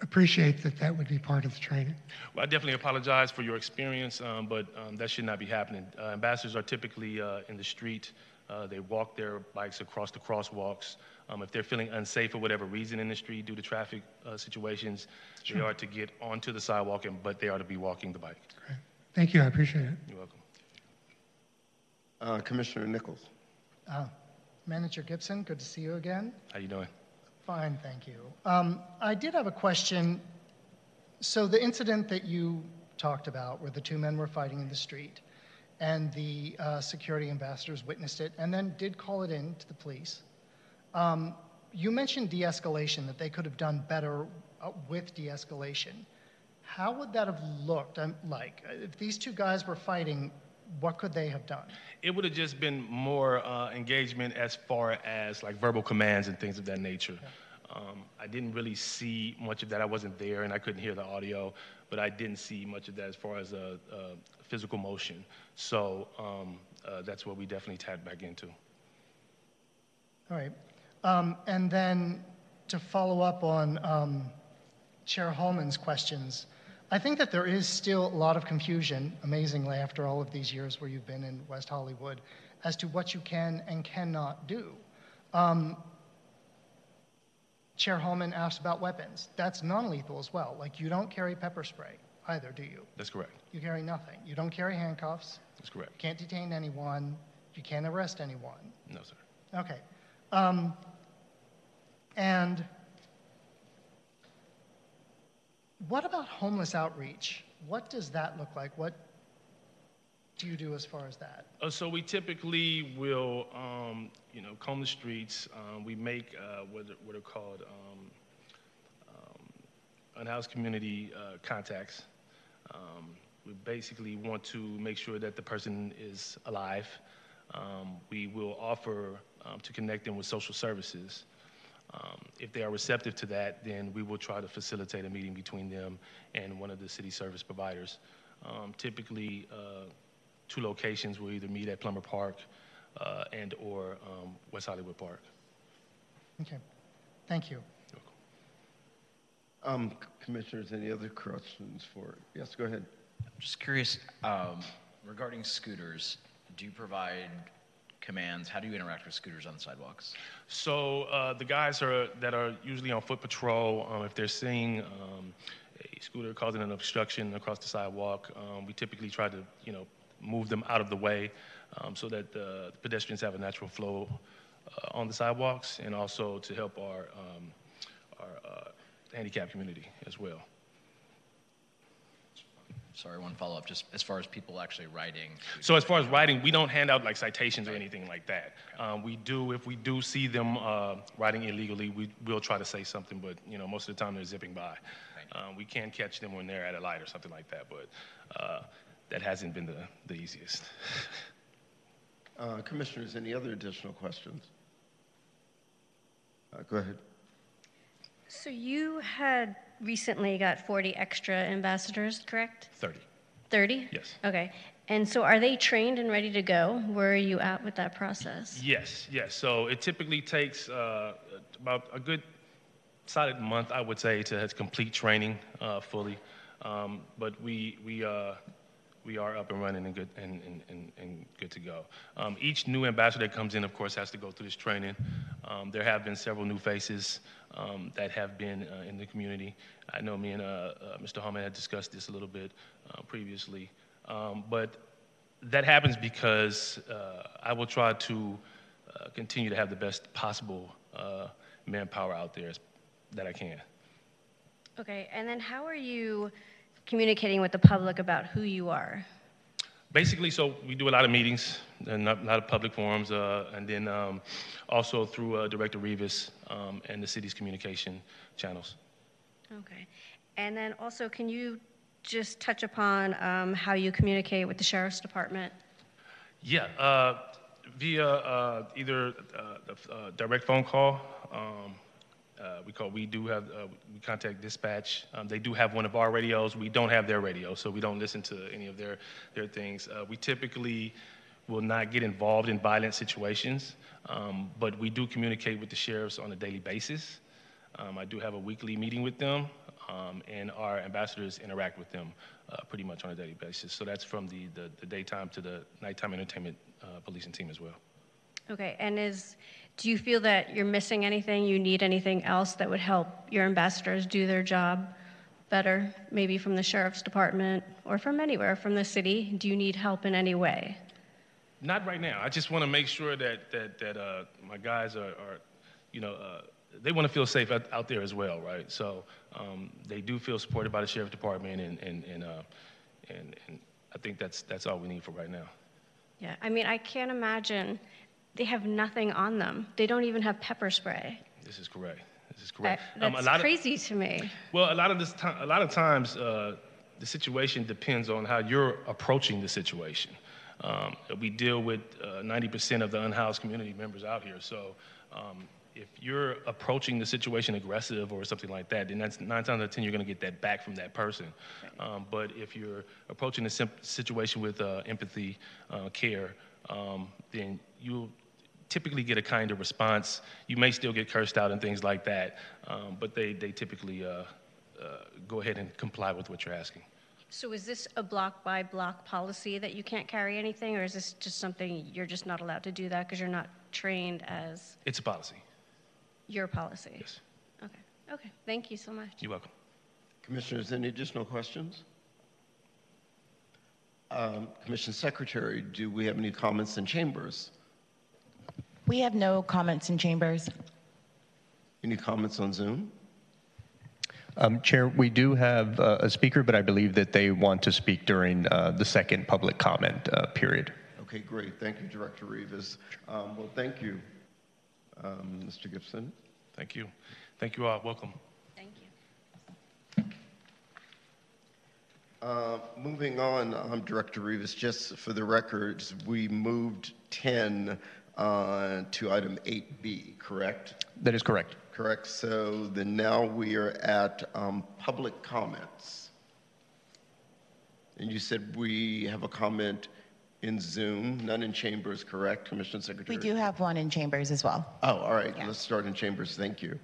appreciate that that would be part of the training. Well, I definitely apologize for your experience, um, but um, that should not be happening. Uh, ambassadors are typically uh, in the street. Uh, they walk their bikes across the crosswalks. Um, if they're feeling unsafe for whatever reason in the street due to traffic uh, situations, they Sure. are to get onto the sidewalk, and, but they are to be walking the bike. Great. Thank you. I appreciate it. You're welcome. Uh, Commissioner Nichols. Uh, Manager Gibson, good to see you again. How you doing? Fine, thank you. Um, I did have a question. So the incident that you talked about, where the two men were fighting in the street, and the uh, security ambassadors witnessed it, and then did call it in to the police. Um, you mentioned de-escalation, that they could have done better uh, with de-escalation. How would that have looked? I'm like, if these two guys were fighting, what could they have done? It would have just been more uh, engagement as far as like verbal commands and things of that nature. Um, I didn't really see much of that. I wasn't there and I couldn't hear the audio, but I didn't see much of that as far as a, a physical motion. So um, uh, that's what we definitely tapped back into. All right. Um, and then to follow up on um, Chair Heilman's questions, I think that there is still a lot of confusion, amazingly, after all of these years where you've been in West Hollywood, as to what you can and cannot do. Um, Chair Heilman asked about weapons. That's non lethal as well. Like, you don't carry pepper spray either, do you? That's correct. You carry nothing. You don't carry handcuffs. That's correct. You can't detain anyone. You can't arrest anyone. No, sir. Okay. Um, and what about homeless outreach? What does that look like? What do you do as far as that? Uh, so we typically will, um, you know, comb the streets. Um, we make uh, what, are- what are called um, um, unhoused community uh, contacts. Um, we basically want to make sure that the person is alive. Um, we will offer to connect them with social services. Um, if they are receptive to that, then we will try to facilitate a meeting between them and one of the city service providers. Um, typically, uh, two locations will either meet at Plummer Park uh, and or um, West Hollywood Park. Okay, thank you. Um, Commissioners, any other questions for, yes, go ahead. I'm just curious, um, regarding scooters, do you provide commands? How do you interact with scooters on the sidewalks? So uh, the guys are that are usually on foot patrol, um, if they're seeing um, a scooter causing an obstruction across the sidewalk, um, we typically try to, you know, move them out of the way um, so that the pedestrians have a natural flow uh, on the sidewalks, and also to help our um, our uh, handicap community as well. Sorry, one follow-up, just as far as people actually writing. So as far as writing, we don't hand out like citations or anything like that. Um, we do, if we do see them uh, riding illegally, we will try to say something, but you know, most of the time they're zipping by. Um, we can catch them when they're at a light or something like that, but uh, that hasn't been the, the easiest. Uh, Commissioners, any other additional questions? Uh, Go ahead. So you had recently got 40 extra ambassadors, correct? 30. 30? Yes. Okay. And so are they trained and ready to go? Where are you at with that process? Yes, yes. So it typically takes uh, about a good solid month, I would say, to complete training uh, fully. Um, but we we uh, we are up and running and good and, and, and, and good to go. Um, each new ambassador that comes in, of course, has to go through this training. Um, there have been several new faces um, that have been uh, in the community. I know me and uh, uh, Mr. Heilman had discussed this a little bit uh, previously, um, but that happens because uh, I will try to uh, continue to have the best possible uh, manpower out there that I can. Okay. And then how are you communicating with the public about who you are? Basically, so we do a lot of meetings and a lot of public forums, uh, and then um, also through uh, Director Rivas um, and the city's communication channels. Okay. And then also, can you just touch upon um, how you communicate with the sheriff's department? Yeah, uh, via uh, either uh, the uh, direct phone call. Um, uh, we call. We do have. Uh, we contact dispatch. Um, they do have one of our radios. We don't have their radio, so we don't listen to any of their their things. Uh, we typically will not get involved in violent situations, um, but we do communicate with the sheriffs on a daily basis. Um, I do have a weekly meeting with them, um, and our ambassadors interact with them uh, pretty much on a daily basis. So that's from the, the, the daytime to the nighttime entertainment uh, policing team as well. Okay. And is do you feel that you're missing anything? You need anything else that would help your ambassadors do their job better? Maybe from the sheriff's department or from anywhere from the city. Do you need help in any way? Not right now. I just want to make sure that that that uh, my guys are, are you know, uh, they want to feel safe out, out there as well, right? So um, they do feel supported by the sheriff department, and and and, uh, and and I think that's that's all we need for right now. Yeah. I mean, I can't imagine they have nothing on them. They don't even have pepper spray. This is correct. This is I, correct. that's Um, a lot of- crazy to me. Well, a lot of this time, a lot of times, uh, the situation depends on how you're approaching the situation. Um, we deal with uh, 90% of the unhoused community members out here, so um, if you're approaching the situation aggressive or something like that, then that's nine times out of ten you're going to get that back from that person. Um, but if you're approaching the situation with uh, empathy, uh, care, um, then you'll typically get a kind of response. You may still get cursed out and things like that, um, but they, they typically uh, uh, go ahead and comply with what you're asking. So is this a block by block policy that you can't carry anything, or is this just something you're just not allowed to do that because you're not trained as It's a policy. your policy? Yes. Okay. Okay. Thank you so much. You're welcome. Commissioners, any additional questions? Um, Commission Secretary, do we have any comments in chambers? We have no comments in chambers. Any comments on Zoom? Um, Chair, we do have uh, a speaker, but I believe that they want to speak during uh, the second public comment uh, period. Okay, great. Thank you, Director Rivas. Um, well, thank you, um, Mr. Gibson. Thank you. Thank you all. Welcome. Thank you. Uh, moving on, um, Director Rivas, just for the records, we moved 10 uh, to item 8B, correct? That is correct. Correct. So then now we are at um, public comments. And you said we have a comment in Zoom, none in chambers, correct, Commissioner Secretary? We do have one in chambers as well. Oh, all right. Let's start in chambers. Thank you.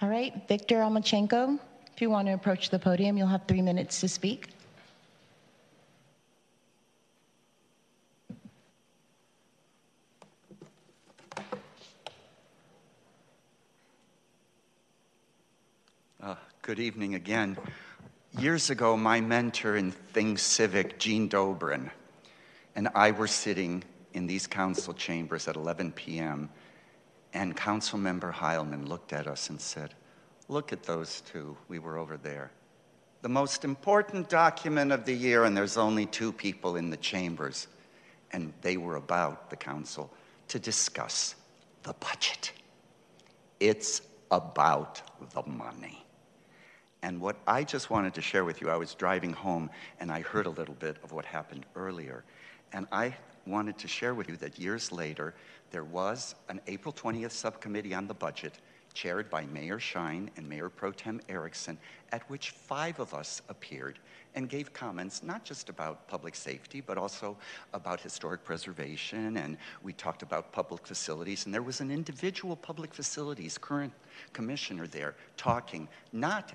All right, Victor Omelczenko, if you want to approach the podium, you'll have three minutes to speak. Uh, good evening again. Years ago, my mentor in Things Civic, Gene Dobrin, and I were sitting in these council chambers at 11 p.m., and Councilmember Heilman looked at us and said, Look at those two. We were over there. The most important document of the year, and there's only two people in the chambers, and they were about the council to discuss the budget. It's about the money. And what I just wanted to share with you, I was driving home and I heard a little bit of what happened earlier. And I wanted to share with you that years later, there was an April 20th subcommittee on the budget chaired by Mayor Shyne and Mayor Pro Tem Erickson, at which five of us appeared and gave comments not just about public safety, but also about historic preservation. And we talked about public facilities. And there was an individual public facilities current commissioner there talking not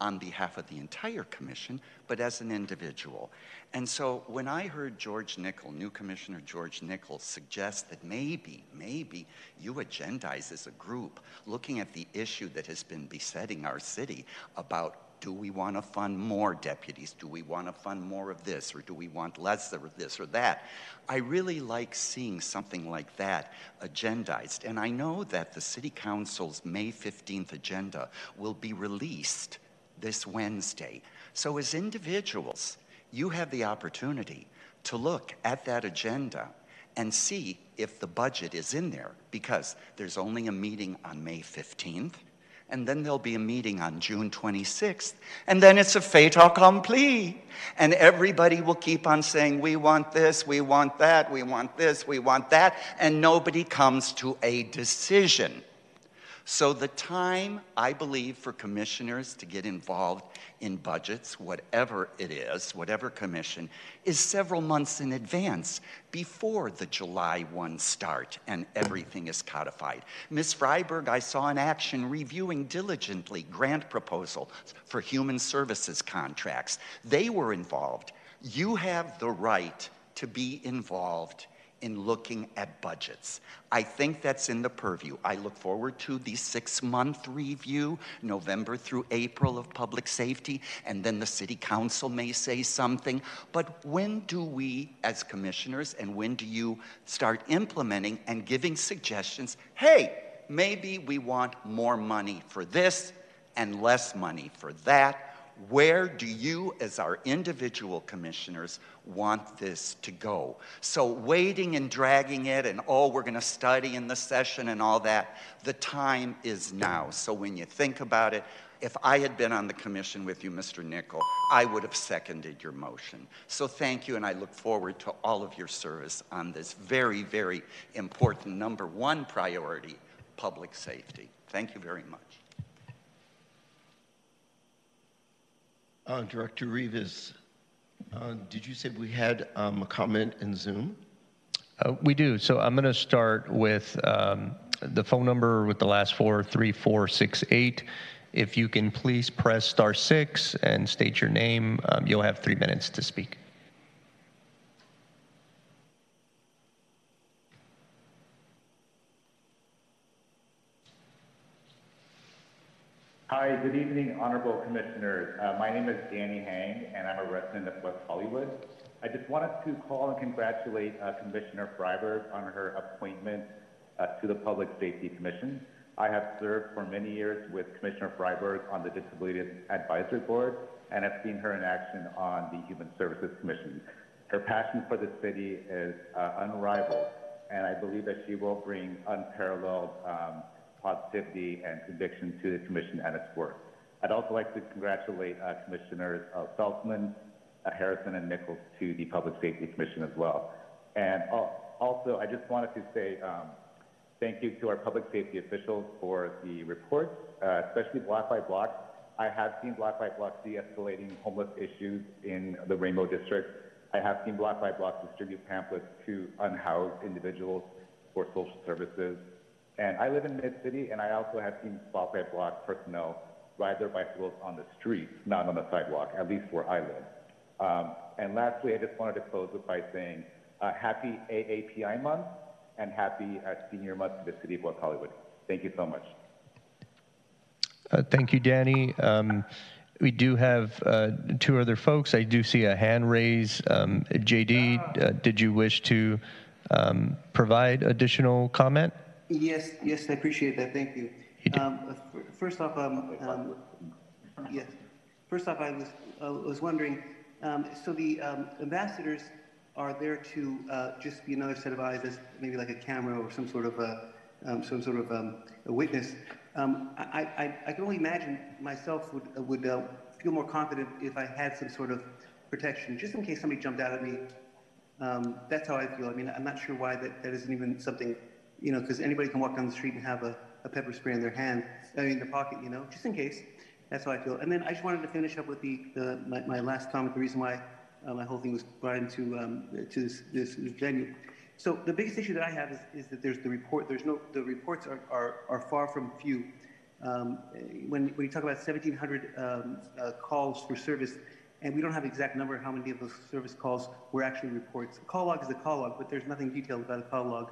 on behalf of the entire commission, but as an individual. And so when I heard George Nickel, new Commissioner George Nickel, suggest that maybe, maybe you agendize as a group looking at the issue that has been besetting our city about do we want to fund more deputies? Do we want to fund more of this? Or do we want less of this or that? I really like seeing something like that agendized. And I know that the City Council's May 15th agenda will be released this Wednesday. So, as individuals, you have the opportunity to look at that agenda and see if the budget is in there because there's only a meeting on May 15th. And then there'll be a meeting on June 26th. And then it's a fait accompli. And everybody will keep on saying, We want this, we want that, we want this, we want that. And nobody comes to a decision. So, the time, I believe, for commissioners to get involved in budgets, whatever it is, whatever commission, is several months in advance before the July 1 start and everything is codified. Ms. Freiberg, I saw in action reviewing diligently grant proposals for human services contracts. They were involved. You have the right to be involved in looking at budgets. I think that's in the purview. I look forward to the six month review, November through April of public safety, and then the city council may say something. But when do we, as commissioners, and when do you start implementing and giving suggestions? Hey, maybe we want more money for this and less money for that where do you, as our individual commissioners, want this to go? So, waiting and dragging it, and oh, we're going to study in the session and all that, the time is now. So, when you think about it, if I had been on the commission with you, Mr. Nickel, I would have seconded your motion. So, thank you, and I look forward to all of your service on this very, very important number one priority public safety. Thank you very much. Uh, Director Rivas, uh, did you say we had um, a comment in Zoom? Uh, we do. So I'm going to start with um, the phone number with the last four, 3468. If you can please press star six and state your name, um, you'll have three minutes to speak. Hi, good evening, honorable commissioners. Uh, my name is Danny Hang, and I'm a resident of West Hollywood. I just wanted to call and congratulate uh, Commissioner Freiberg on her appointment uh, to the Public Safety Commission. I have served for many years with Commissioner Freiberg on the Disability Advisory Board and have seen her in action on the Human Services Commission. Her passion for the city is uh, unrivaled, and I believe that she will bring unparalleled um, positivity and conviction to the commission and its work. I'd also like to congratulate uh, Commissioners uh, Saltzman, uh, Harrison, and Nichols to the Public Safety Commission as well. And also, I just wanted to say um, thank you to our public safety officials for the reports, uh, especially block by block. I have seen block by block de-escalating homeless issues in the Rainbow District. I have seen block by block distribute pamphlets to unhoused individuals for social services. And I live in Mid-City, and I also have seen block personnel ride their bicycles on the streets, not on the sidewalk, at least where I live. Um, and lastly, I just wanted to close with by saying uh, happy AAPI month and happy uh, senior month to the city of West Hollywood. Thank you so much. Uh, thank you, Danny. Um, we do have uh, two other folks. I do see a hand raise. Um, JD, uh, did you wish to um, provide additional comment? Yes, yes, I appreciate that. Thank you. Um, first off, um, um, yes. First off, I was uh, was wondering. Um, so the um, ambassadors are there to uh, just be another set of eyes, as maybe like a camera or some sort of a, um, some sort of a witness. I, I, I can only imagine myself would would uh, feel more confident if I had some sort of protection, just in case somebody jumped out at me. that's how I feel. I mean, I'm not sure why that, that isn't even something, you know, because anybody can walk down the street and have a a pepper spray in their hand, I mean, in their pocket, you know, just in case. That's how I feel. And then I just wanted to finish up with the, the my, my last comment, the reason why uh, my whole thing was brought into um, to this, this, venue. So the biggest issue that I have is, is that there's the report. There's no the reports are, are, are far from few. Um, when, when you talk about 1,700 um, uh, calls for service, and we don't have exact number of how many of those service calls were actually reports. A call log is a call log, but there's nothing detailed about a call log.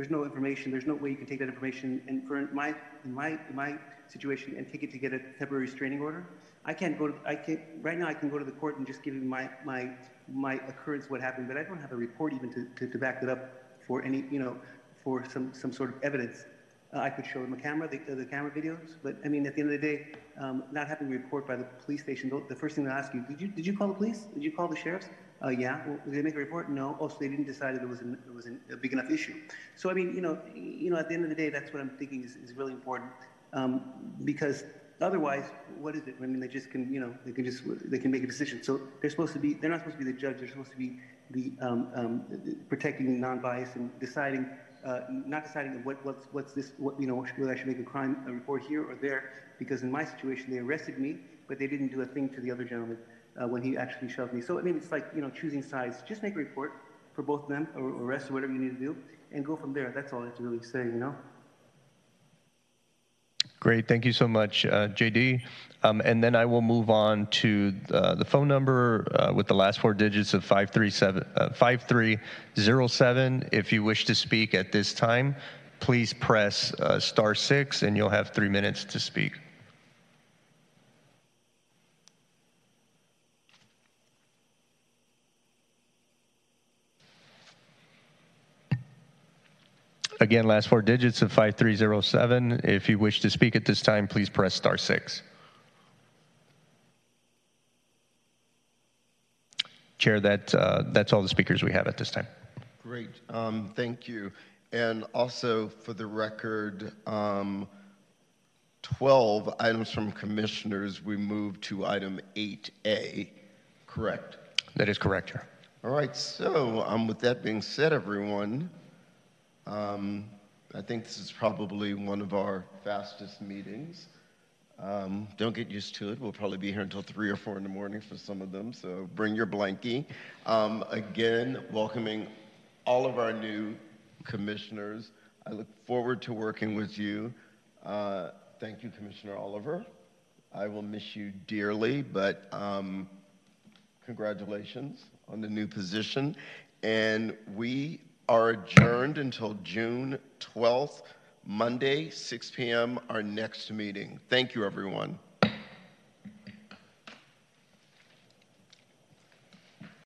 There's no information. There's no way you can take that information and for my in my in my situation and take it to get a temporary restraining order. I can't go to I can't right now. I can go to the court and just give you my my my occurrence what happened, but I don't have a report even to, to, to back it up for any you know for some some sort of evidence. Uh, I could show them a camera, the, the camera videos, but I mean, at the end of the day, um, not having a report by the police station, the first thing they'll ask you, did you, did you call the police? Did you call the sheriffs? Uh, yeah. Well, did they make a report? No. Oh, so they didn't decide that it was, an, it was an, a big enough issue. So, I mean, you know, you know, at the end of the day, that's what I'm thinking is, is really important. Um, because otherwise, what is it? I mean, they just can, you know, they can just, they can make a decision. So they're supposed to be, they're not supposed to be the judge. They're supposed to be the um, um, protecting non-bias and deciding, uh, not deciding what, what's, what's this, what, you know, whether I should make a crime a report here or there. Because in my situation, they arrested me, but they didn't do a thing to the other gentleman uh, when he actually shoved me. So, I mean, it's like, you know, choosing sides. Just make a report for both of them or arrest or whatever you need to do and go from there. That's all I have to really say, you know? Great, thank you so much, uh, JD. Um, and then I will move on to uh, the phone number uh, with the last four digits of 537, uh, 5307. If you wish to speak at this time, please press uh, star six and you'll have three minutes to speak. Again, last four digits of 5307. If you wish to speak at this time, please press star six. Chair, that, uh, that's all the speakers we have at this time. Great, um, thank you. And also for the record, um, 12 items from commissioners, we move to item 8A, correct? That is correct, Chair. All right, so um, with that being said, everyone, um, I think this is probably one of our fastest meetings. Um, don't get used to it. We'll probably be here until three or four in the morning for some of them, so bring your blankie. Um, again, welcoming all of our new commissioners. I look forward to working with you. Uh, thank you, Commissioner Oliver. I will miss you dearly, but um, congratulations on the new position. And we are adjourned until June 12th, Monday, 6 p.m., our next meeting. Thank you, everyone.